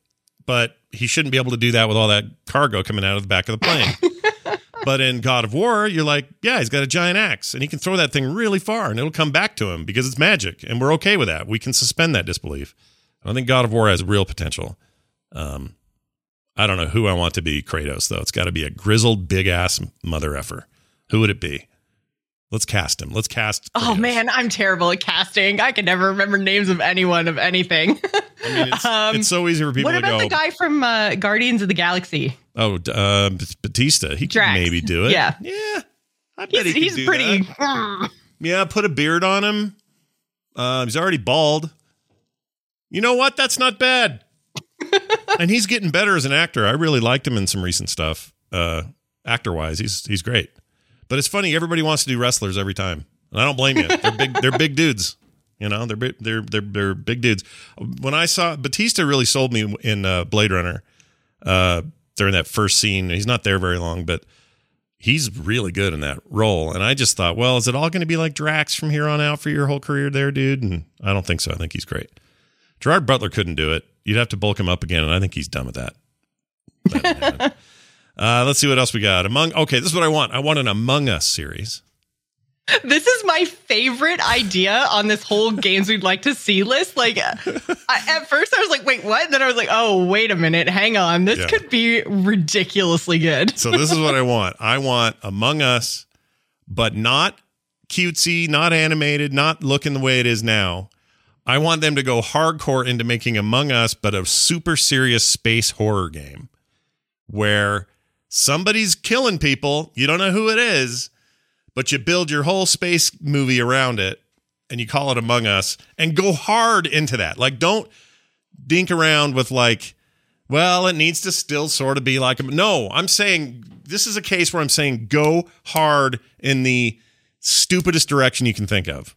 but he shouldn't be able to do that with all that cargo coming out of the back of the plane. but in God of War, you're like, yeah, he's got a giant axe and he can throw that thing really far and it'll come back to him because it's magic. And we're okay with that. We can suspend that disbelief. I think God of War has real potential. Um, I don't know who I want to be Kratos though. It's got to be a grizzled big ass mother effer. Who would it be? Let's cast him. Let's cast. Oh man, I'm terrible at casting. I can never remember names of anyone of anything. I mean, it's, um, it's so easy for people what to go. What about the guy from uh, Guardians of the Galaxy? Oh, uh, Bautista. He Drax. could maybe do it. Yeah, yeah. I bet he's, he he's pretty. yeah, put a beard on him. Uh, he's already bald. You know what? That's not bad. and he's getting better as an actor. I really liked him in some recent stuff. Uh, actor wise, he's he's great. But it's funny. Everybody wants to do wrestlers every time, and I don't blame you. They're big. they're big dudes. You know, they're big, they're they're they're big dudes. When I saw Bautista, really sold me in uh, Blade Runner uh, during that first scene. He's not there very long, but he's really good in that role. And I just thought, well, is it all going to be like Drax from here on out for your whole career there, dude? And I don't think so. I think he's great. Gerard Butler couldn't do it. You'd have to bulk him up again, and I think he's done with that. that uh, let's see what else we got. Among okay, this is what I want. I want an Among Us series. This is my favorite idea on this whole games we'd like to see list. Like, I, at first I was like, "Wait, what?" And then I was like, "Oh, wait a minute, hang on, this yeah. could be ridiculously good." so this is what I want. I want Among Us, but not cutesy, not animated, not looking the way it is now. I want them to go hardcore into making Among Us, but a super serious space horror game where somebody's killing people. You don't know who it is, but you build your whole space movie around it and you call it Among Us and go hard into that. Like, don't dink around with, like, well, it needs to still sort of be like, no, I'm saying this is a case where I'm saying go hard in the stupidest direction you can think of.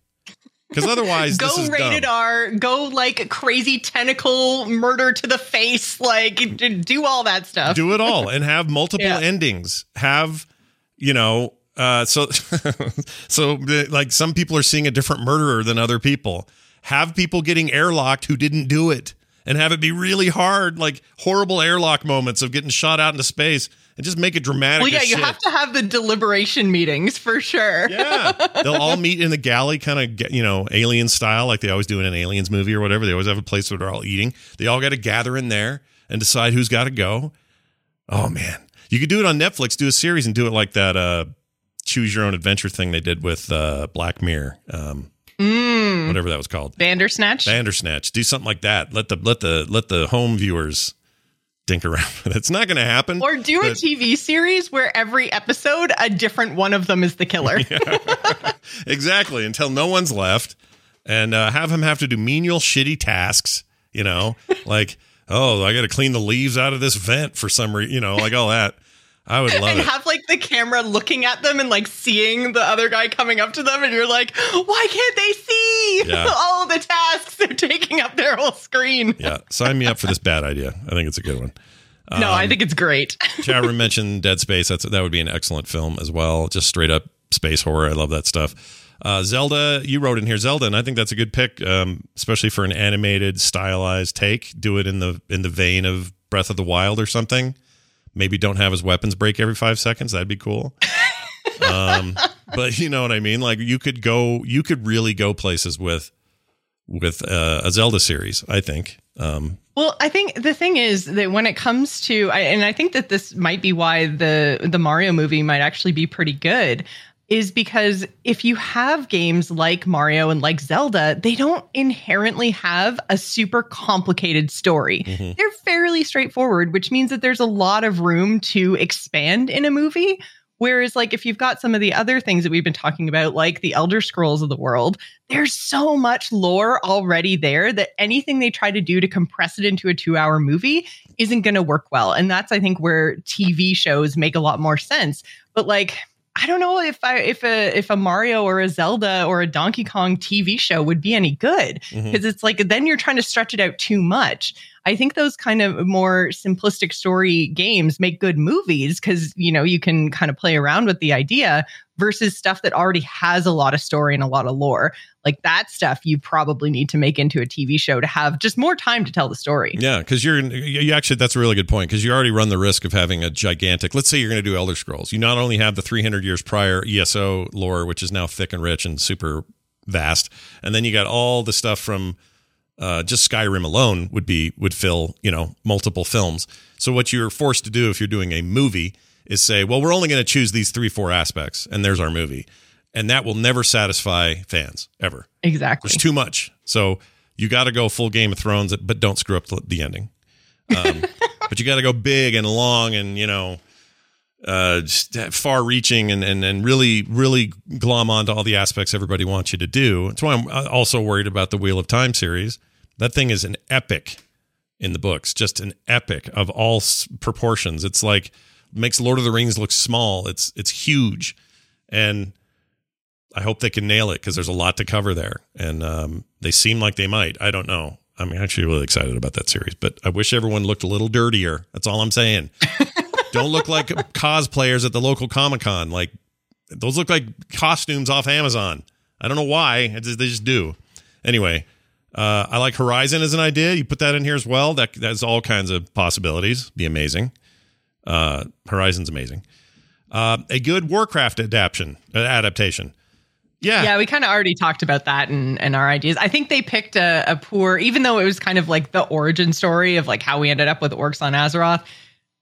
Because otherwise, go rated dumb. R, go like crazy tentacle murder to the face, like do all that stuff. Do it all and have multiple yeah. endings. Have you know? Uh, so, so like some people are seeing a different murderer than other people. Have people getting airlocked who didn't do it, and have it be really hard, like horrible airlock moments of getting shot out into space and just make it dramatic. Well, yeah, you shit. have to have the deliberation meetings for sure. Yeah, they'll all meet in the galley, kind of you know alien style, like they always do in an aliens movie or whatever. They always have a place where they're all eating. They all got to gather in there and decide who's got to go. Oh man, you could do it on Netflix. Do a series and do it like that. Uh, choose your own adventure thing they did with uh, Black Mirror. Um, mm. Whatever that was called, Bandersnatch. Bandersnatch. Do something like that. Let the let the let the home viewers dink around with it. It's not going to happen. Or do but- a TV series where every episode, a different one of them is the killer. exactly. Until no one's left. And uh, have him have to do menial, shitty tasks, you know, like, oh, I got to clean the leaves out of this vent for some reason, you know, like all that. I would love and it. have like the camera looking at them and like seeing the other guy coming up to them, and you're like, why can't they see yeah. all the tasks they're taking up their whole screen? yeah, sign me up for this bad idea. I think it's a good one. No, um, I think it's great. Chadron mentioned Dead Space. That's that would be an excellent film as well. Just straight up space horror. I love that stuff. Uh, Zelda, you wrote in here Zelda, and I think that's a good pick, um, especially for an animated, stylized take. Do it in the in the vein of Breath of the Wild or something maybe don't have his weapons break every five seconds. That'd be cool. um, but you know what I mean? Like you could go, you could really go places with with uh, a Zelda series. I think. Um, well, I think the thing is that when it comes to, and I think that this might be why the the Mario movie might actually be pretty good is because if you have games like Mario and like Zelda, they don't inherently have a super complicated story. Mm-hmm. They're fairly straightforward, which means that there's a lot of room to expand in a movie. Whereas, like, if you've got some of the other things that we've been talking about, like the Elder Scrolls of the world, there's so much lore already there that anything they try to do to compress it into a two hour movie isn't going to work well. And that's, I think, where TV shows make a lot more sense. But, like, I don't know if I if a if a Mario or a Zelda or a Donkey Kong TV show would be any good because mm-hmm. it's like then you're trying to stretch it out too much. I think those kind of more simplistic story games make good movies because you know you can kind of play around with the idea versus stuff that already has a lot of story and a lot of lore. Like that stuff you probably need to make into a TV show to have just more time to tell the story. Yeah, because you're you actually that's a really good point because you already run the risk of having a gigantic. Let's say you're going to do Elder Scrolls. You not only have the 300 years prior ESO lore, which is now thick and rich and super vast, and then you got all the stuff from Uh, just Skyrim alone would be would fill you know multiple films. So what you're forced to do if you're doing a movie is say, well, we're only going to choose these three four aspects, and there's our movie, and that will never satisfy fans ever. Exactly. There's too much. So you got to go full Game of Thrones, but don't screw up the, the ending. Um, but you got to go big and long and you know uh, far reaching and, and and really really glom onto all the aspects everybody wants you to do. That's why I'm uh, also worried about the Wheel of Time series. That thing is an epic in the books, just an epic of all proportions. It's like makes Lord of the Rings look small. It's it's huge, and I hope they can nail it because there's a lot to cover there, and um, they seem like they might. I don't know. I'm actually really excited about that series, but I wish everyone looked a little dirtier. That's all I'm saying. Don't look like cosplayers at the local Comic Con. Like those look like costumes off Amazon. I don't know why. Just, they just do. Anyway, uh, I like Horizon as an idea. You put that in here as well. That that's all kinds of possibilities. Be amazing. Uh, Horizon's amazing. Uh, a good Warcraft adaptation. Uh, adaptation. Yeah. Yeah, we kind of already talked about that and, and our ideas. I think they picked a, a poor, even though it was kind of like the origin story of like how we ended up with orcs on Azeroth.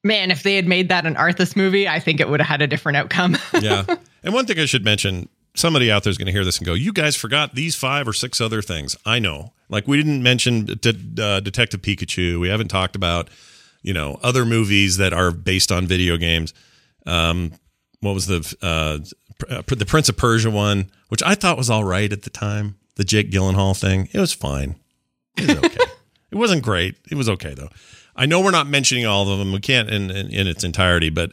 Man, if they had made that an Arthas movie, I think it would have had a different outcome. yeah. And one thing I should mention somebody out there is going to hear this and go, you guys forgot these five or six other things. I know. Like we didn't mention De- uh, Detective Pikachu. We haven't talked about, you know, other movies that are based on video games. Um, what was the uh, uh, the Prince of Persia one, which I thought was all right at the time. The Jake Gyllenhaal thing, it was fine. It was okay. it wasn't great. It was okay though. I know we're not mentioning all of them. We can't in in, in its entirety, but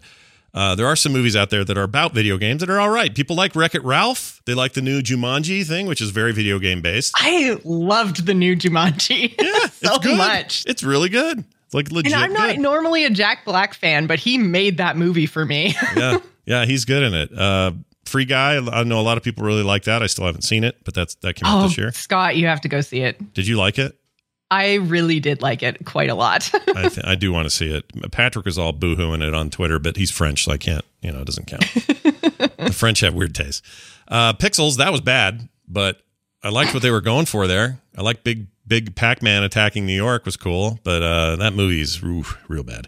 uh, there are some movies out there that are about video games that are all right. People like Wreck It Ralph. They like the new Jumanji thing, which is very video game based. I loved the new Jumanji. Yeah, so it's good. much. It's really good. It's like legit. And I'm not good. normally a Jack Black fan, but he made that movie for me. yeah, yeah, he's good in it. Uh, Free Guy. I know a lot of people really like that. I still haven't seen it, but that's that came oh, out this year. Scott, you have to go see it. Did you like it? I really did like it quite a lot. I, th- I do want to see it. Patrick is all boohooing it on Twitter, but he's French, so I can't. You know, it doesn't count. the French have weird tastes. Uh, Pixels, that was bad, but I liked what they were going for there. I like big big Pac Man attacking New York was cool, but uh, that movie's ooh, real bad.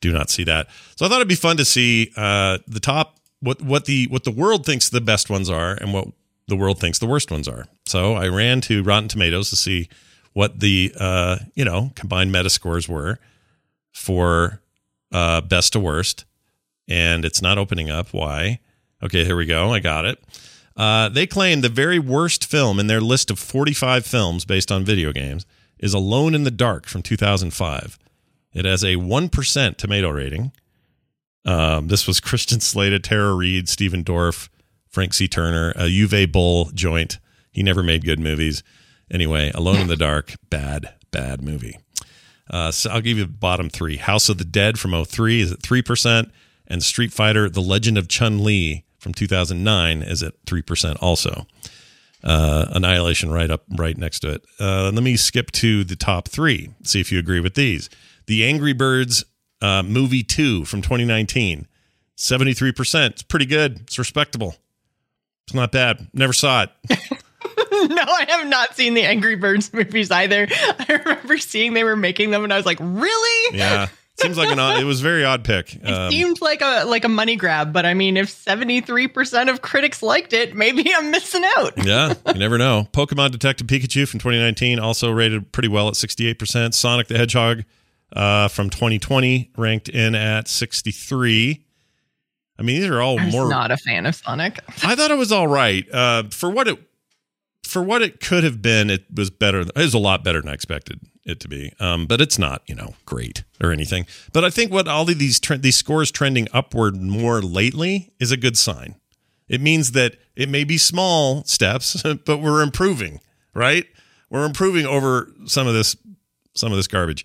Do not see that. So I thought it'd be fun to see uh, the top what what the what the world thinks the best ones are and what the world thinks the worst ones are. So I ran to Rotten Tomatoes to see what the uh, you know combined Metascores were for uh, best to worst, and it's not opening up. Why? Okay, here we go. I got it. Uh, they claim the very worst film in their list of 45 films based on video games is Alone in the Dark from 2005. It has a 1% tomato rating. Um, this was Christian Slater, Tara Reid, Stephen Dorff, Frank C. Turner, a Uwe Boll joint. He never made good movies. Anyway, Alone in the Dark, bad, bad movie. Uh, so I'll give you the bottom three. House of the Dead from 03 is at 3%, and Street Fighter The Legend of Chun Li from 2009 is at 3% also. Uh, Annihilation right up, right next to it. Uh, let me skip to the top three, see if you agree with these. The Angry Birds uh, movie 2 from 2019, 73%. It's pretty good. It's respectable. It's not bad. Never saw it. no, I have not seen the Angry Birds movies either. I remember seeing they were making them, and I was like, "Really?" Yeah, seems like an odd. It was a very odd pick. It um, seemed like a like a money grab, but I mean, if seventy three percent of critics liked it, maybe I'm missing out. yeah, you never know. Pokemon Detective Pikachu from 2019 also rated pretty well at 68 percent. Sonic the Hedgehog uh, from 2020 ranked in at 63. I mean, these are all I was more. Not a fan of Sonic. I thought it was all right uh, for what it for what it could have been. It was better. It was a lot better than I expected it to be. Um, but it's not, you know, great or anything. But I think what all of these tre- these scores trending upward more lately is a good sign. It means that it may be small steps, but we're improving. Right? We're improving over some of this some of this garbage.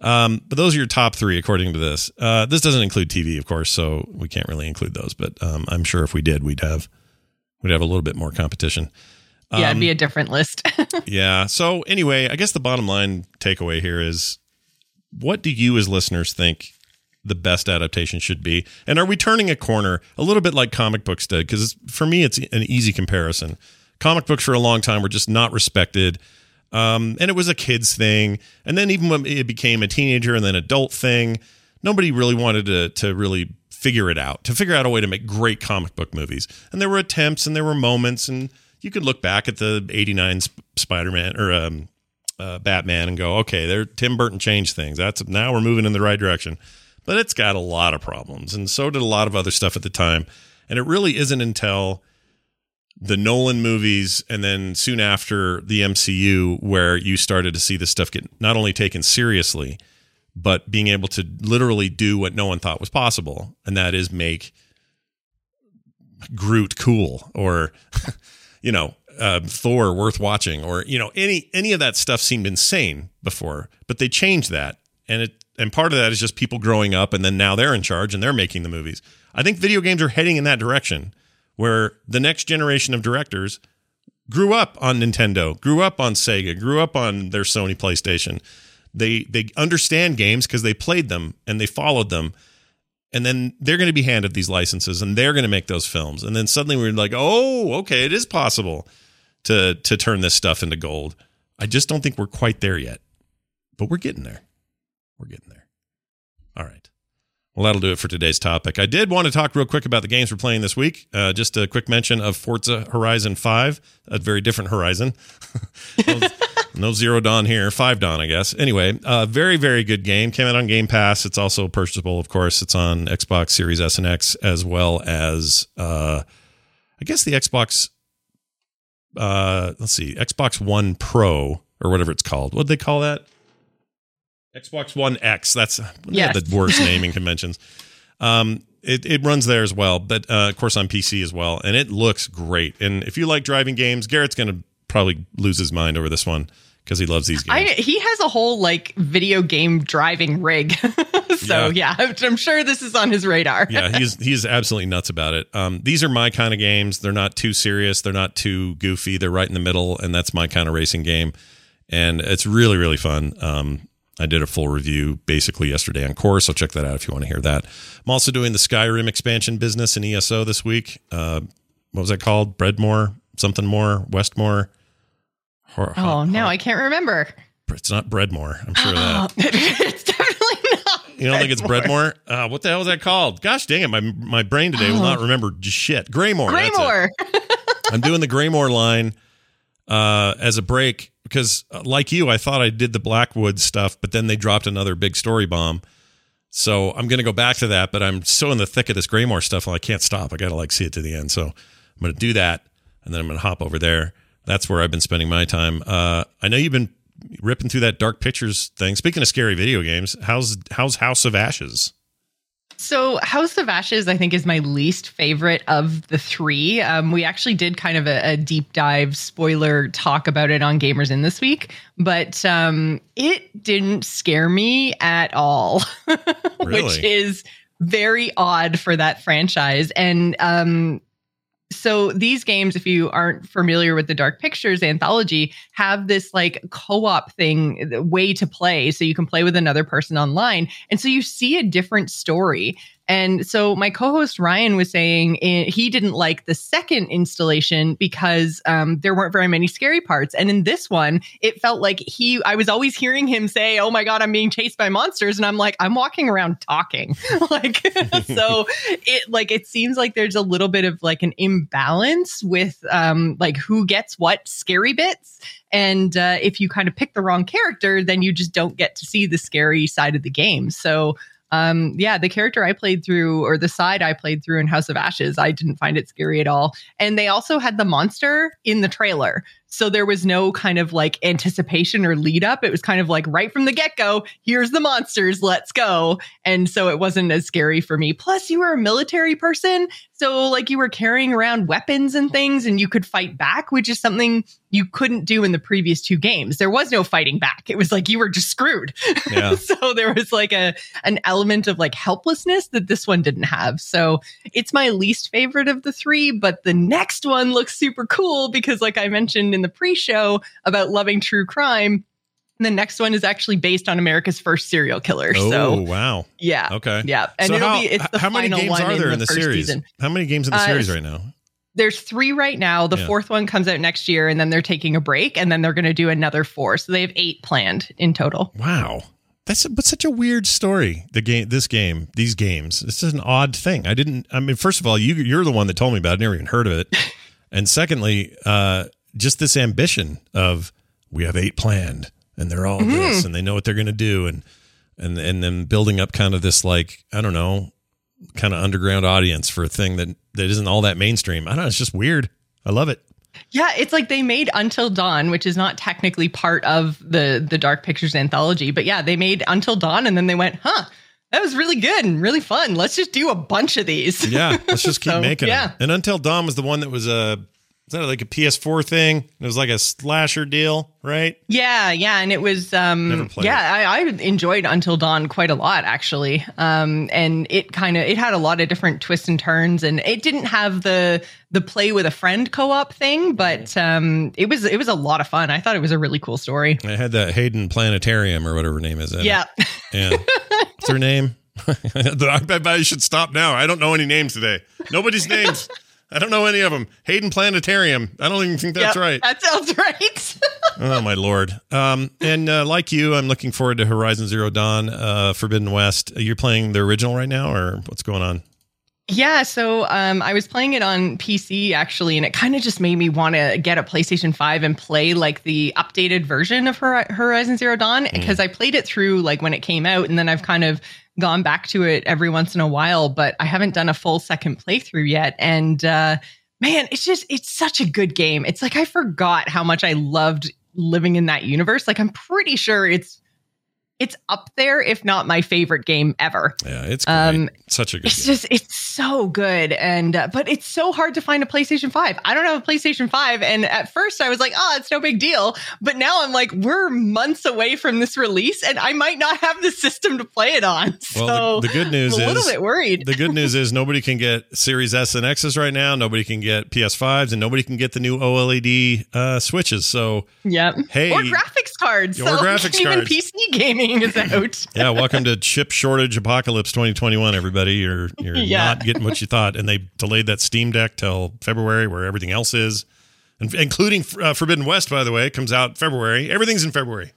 Um, but those are your top three according to this. Uh, this doesn't include TV, of course, so we can't really include those. But um, I'm sure if we did, we'd have we'd have a little bit more competition. Um, yeah, it'd be a different list. yeah. So anyway, I guess the bottom line takeaway here is, what do you as listeners think the best adaptation should be? And are we turning a corner a little bit like comic books did? Because for me, it's an easy comparison. Comic books for a long time were just not respected. Um, and it was a kids thing. And then even when it became a teenager and then adult thing, nobody really wanted to to really figure it out, to figure out a way to make great comic book movies. And there were attempts and there were moments and you could look back at the 89 Sp- Spider-Man or um, uh, Batman and go, okay, there Tim Burton changed things. That's now we're moving in the right direction. But it's got a lot of problems and so did a lot of other stuff at the time. And it really isn't until the Nolan movies and then soon after the MCU where you started to see this stuff get not only taken seriously, but being able to literally do what no one thought was possible, and that is make Groot cool or you know uh, Thor worth watching or you know any any of that stuff seemed insane before, but they changed that, and it and part of that is just people growing up, and then now they're in charge and they're making the movies. I think video games are heading in that direction where the next generation of directors grew up on Nintendo, grew up on Sega, grew up on their Sony PlayStation. They they understand games because they played them and they followed them. And then they're going to be handed these licenses and they're going to make those films. And then suddenly we're like, "Oh, okay, it is possible to to turn this stuff into gold." I just don't think we're quite there yet. But we're getting there. We're getting there. All right. Well, that'll do it for today's topic. I did want to talk real quick about the games we're playing this week. Uh, just a quick mention of Forza Horizon 5, a very different Horizon. no, Zero Dawn here, 5 Dawn, I guess. Anyway, uh, very, very good game. Came out on Game Pass. It's also purchasable, of course. It's on Xbox Series S and X, as well as, uh, I guess, the Xbox, uh, let's see, Xbox One Pro, or whatever it's called. What did they call that? Xbox One X. That's yes. the worst naming conventions. Um, it, it runs there as well, but uh, of course on PC as well, and it looks great. And if you like driving games, Garrett's going to probably lose his mind over this one because he loves these games. I, he has a whole like video game driving rig, so yeah. yeah. I'm sure this is on his radar. yeah, he's he's absolutely nuts about it. Um, these are my kind of games. They're not too serious. They're not too goofy. They're right in the middle, and that's my kind of racing game. And it's really really fun. Um, I did a full review basically yesterday on Core, so check that out if you want to hear that. I'm also doing the Skyrim expansion business in ESO this week. Uh, what was that called? Breadmore, something more, Westmore. Hor- oh, no, I can't remember. It's not Breadmore. I'm sure that. it's definitely not. You don't think it's Breadmore? Uh, what the hell is that called? Gosh dang it. My, my brain today oh. will not remember shit. Graymore. Greymoor. I'm doing the Greymoor line uh, as a break because, uh, like you, I thought I did the Blackwood stuff, but then they dropped another big story bomb. So I'm going to go back to that, but I'm so in the thick of this Greymoor stuff, I can't stop. I got to like see it to the end. So I'm going to do that, and then I'm going to hop over there. That's where I've been spending my time. Uh, I know you've been ripping through that Dark Pictures thing. Speaking of scary video games, how's how's House of Ashes? So, House of Ashes, I think, is my least favorite of the three. Um, we actually did kind of a, a, deep dive spoiler talk about it on Gamers In this week, but um, it didn't scare me at all, really? which is very odd for that franchise. And um, so these games if you aren't familiar with the dark pictures anthology have this like co-op thing way to play. So you can play with another person online. And so you see a different story and so my co-host Ryan was saying eh, he didn't like the second installation because um, there weren't very many scary parts. And in this one, it felt like he I was always hearing him say, "Oh my god, I'm being chased by monsters," and I'm like, I'm walking around talking. like so, it like it seems like there's a little bit of like an imbalance with um, like who gets what scary bits. And uh, if you kind of pick the wrong character, then you just don't get to see the scary side of the game. So um, yeah, the character I played through, or the side I played through in House of Ashes, I didn't find it scary at all. And they also had the monster in the trailer. So there was no kind of like anticipation or lead up. It was kind of like right from the get go, here's the monsters, let's go. And so it wasn't as scary for me. Plus, you were a military person. So, like, you were carrying around weapons and things and you could fight back, which is something you couldn't do in the previous two games. There was no fighting back. It was like you were just screwed. Yeah. so there was like a an element of like helplessness that this one didn't have. So it's my least favorite of the three, but the next one looks super cool because like I mentioned in the pre-show about loving true crime. And the next one is actually based on America's first serial killer. Oh, so wow. Yeah. Okay. Yeah. And so it'll how, be it's the how many games are there in the, the series? Season. How many games in the uh, series right now? there's three right now. The Yeah. fourth one comes out next year, and then they're taking a break, and then they're going to do another four. So they have eight planned in total. Wow. That's a, but such a weird story. The game, this game, these games. This is an odd thing. I didn't. I mean, first of all, you you're the one that told me about. it. I never even heard of it. and secondly, uh, just this ambition of we have eight planned, and they're all mm-hmm. this, and they know what they're going to do, and and and then building up kind of this like I don't know, kind of underground audience for a thing that that isn't all that mainstream. I don't know. It's just weird. I love it. Yeah, it's like they made Until Dawn, which is not technically part of the the Dark Pictures anthology, but yeah, they made Until Dawn, and then they went, huh. That was really good and really fun. Let's just do a bunch of these. Yeah, let's just keep So, making yeah. them. And Until Dawn was the one that was a is that like a PS4 thing? It was like a slasher deal, right? Yeah, yeah, and it was Never um played yeah, I, I enjoyed Until Dawn quite a lot actually. Um and it kind of it had a lot of different twists and turns and it didn't have the the play with a friend co-op thing, but um it was it was a lot of fun. I thought it was a really cool story. I had that Hayden Planetarium or whatever her name is. in it. Yeah. Yeah. What's her name? I bet I should stop now. I don't know any names today. Nobody's names. I don't know any of them. Hayden Planetarium. I don't even think that's Yep, right. That sounds right. Oh my lord! Um, and uh, like you, I'm looking forward to Horizon Zero Dawn, uh, Forbidden West. You're playing the original right now, or what's going on? Yeah, so um, I was playing it on PC actually, and it kind of just made me want to get a PlayStation 5 and play like the updated version of Hor- Horizon Zero Dawn because I played it through like when it came out, and then I've kind of gone back to it every once in a while, but I haven't done a full second playthrough yet. And uh, man, it's just, it's such a good game. It's like I forgot how much I loved living in that universe. Like I'm pretty sure it's, it's up there, if not my favorite game ever. Yeah, it's great. Um, such a good. It's game. just it's so good, and uh, but it's so hard to find a PlayStation Five. I don't have a PlayStation Five, and at first I was like, "Oh, it's no big deal," but now I'm like, we're months away from this release, and I might not have the system to play it on. So Well, the, the good news I'm a is little bit worried. The good news is nobody can get Series S and X's right now. Nobody can get PS5s, and nobody can get the new OLED uh, switches. So Yep. Hey. or graphics cards. Or so graphics even cards. PC gaming is out. yeah, welcome to chip shortage apocalypse 2021. Everybody, you're you're Yeah. not getting what you thought, and they delayed that Steam Deck till February, where everything else is, and, including uh, Forbidden West. By the way, comes out February. Everything's in February.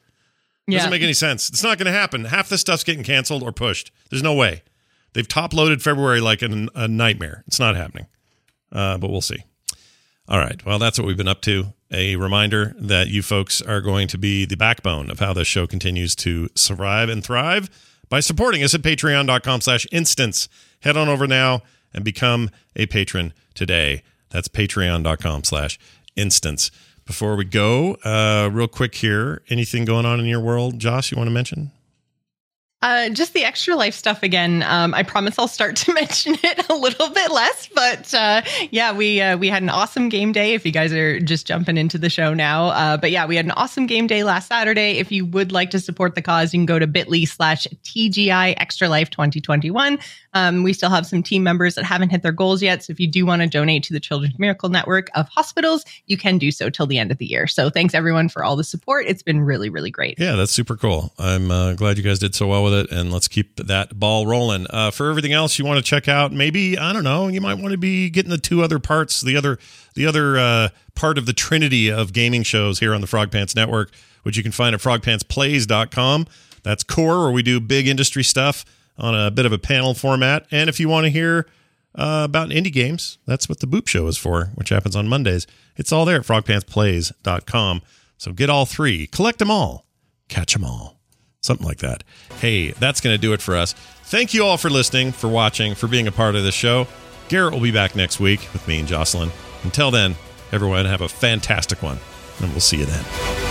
Doesn't Yeah. make any sense. It's not going to happen. Half the stuff's getting canceled or pushed. There's no way. They've top loaded February like an, a nightmare. It's not happening. Uh, but we'll see. All right. Well, that's what we've been up to. A reminder that you folks are going to be the backbone of how this show continues to survive and thrive by supporting us at patreon.com slash instance. Head on over now and become a patron today. That's patreon.com slash instance. Before we go, uh, real quick here, anything going on in your world, Josh, you want to mention? Uh, just the extra life stuff again. Um, I promise I'll start to mention it a little bit less, but uh, yeah, we uh, we had an awesome game day. If you guys are just jumping into the show now, uh, but yeah, we had an awesome game day last Saturday. If you would like to support the cause, you can go to Bitly slash TGI Extra Life 2021. Um, we still have some team members that haven't hit their goals yet, so if you do want to donate to the Children's Miracle Network of hospitals, you can do so till the end of the year. So thanks everyone for all the support. It's been really really great. Yeah, that's super cool. I'm uh, glad you guys did so well with it, and let's keep that ball rolling. Uh, for everything else you want to check out, maybe I don't know, you might want to be getting the two other parts, the other the other uh, part of the trinity of gaming shows here on the Frog Pants Network, which you can find at frogpantsplays.com. That's core where we do big industry stuff on a bit of a panel format. And if you want to hear uh, about indie games, that's what the Boop Show is for, which happens on Mondays. It's all there at frogpantsplays.com. So get all three, collect them all, catch them all. Something like that. Hey, that's going to do it for us. Thank you all for listening, for watching, for being a part of this show. Garrett will be back next week with me and Jocelyn. Until then, everyone have a fantastic one, and we'll see you then.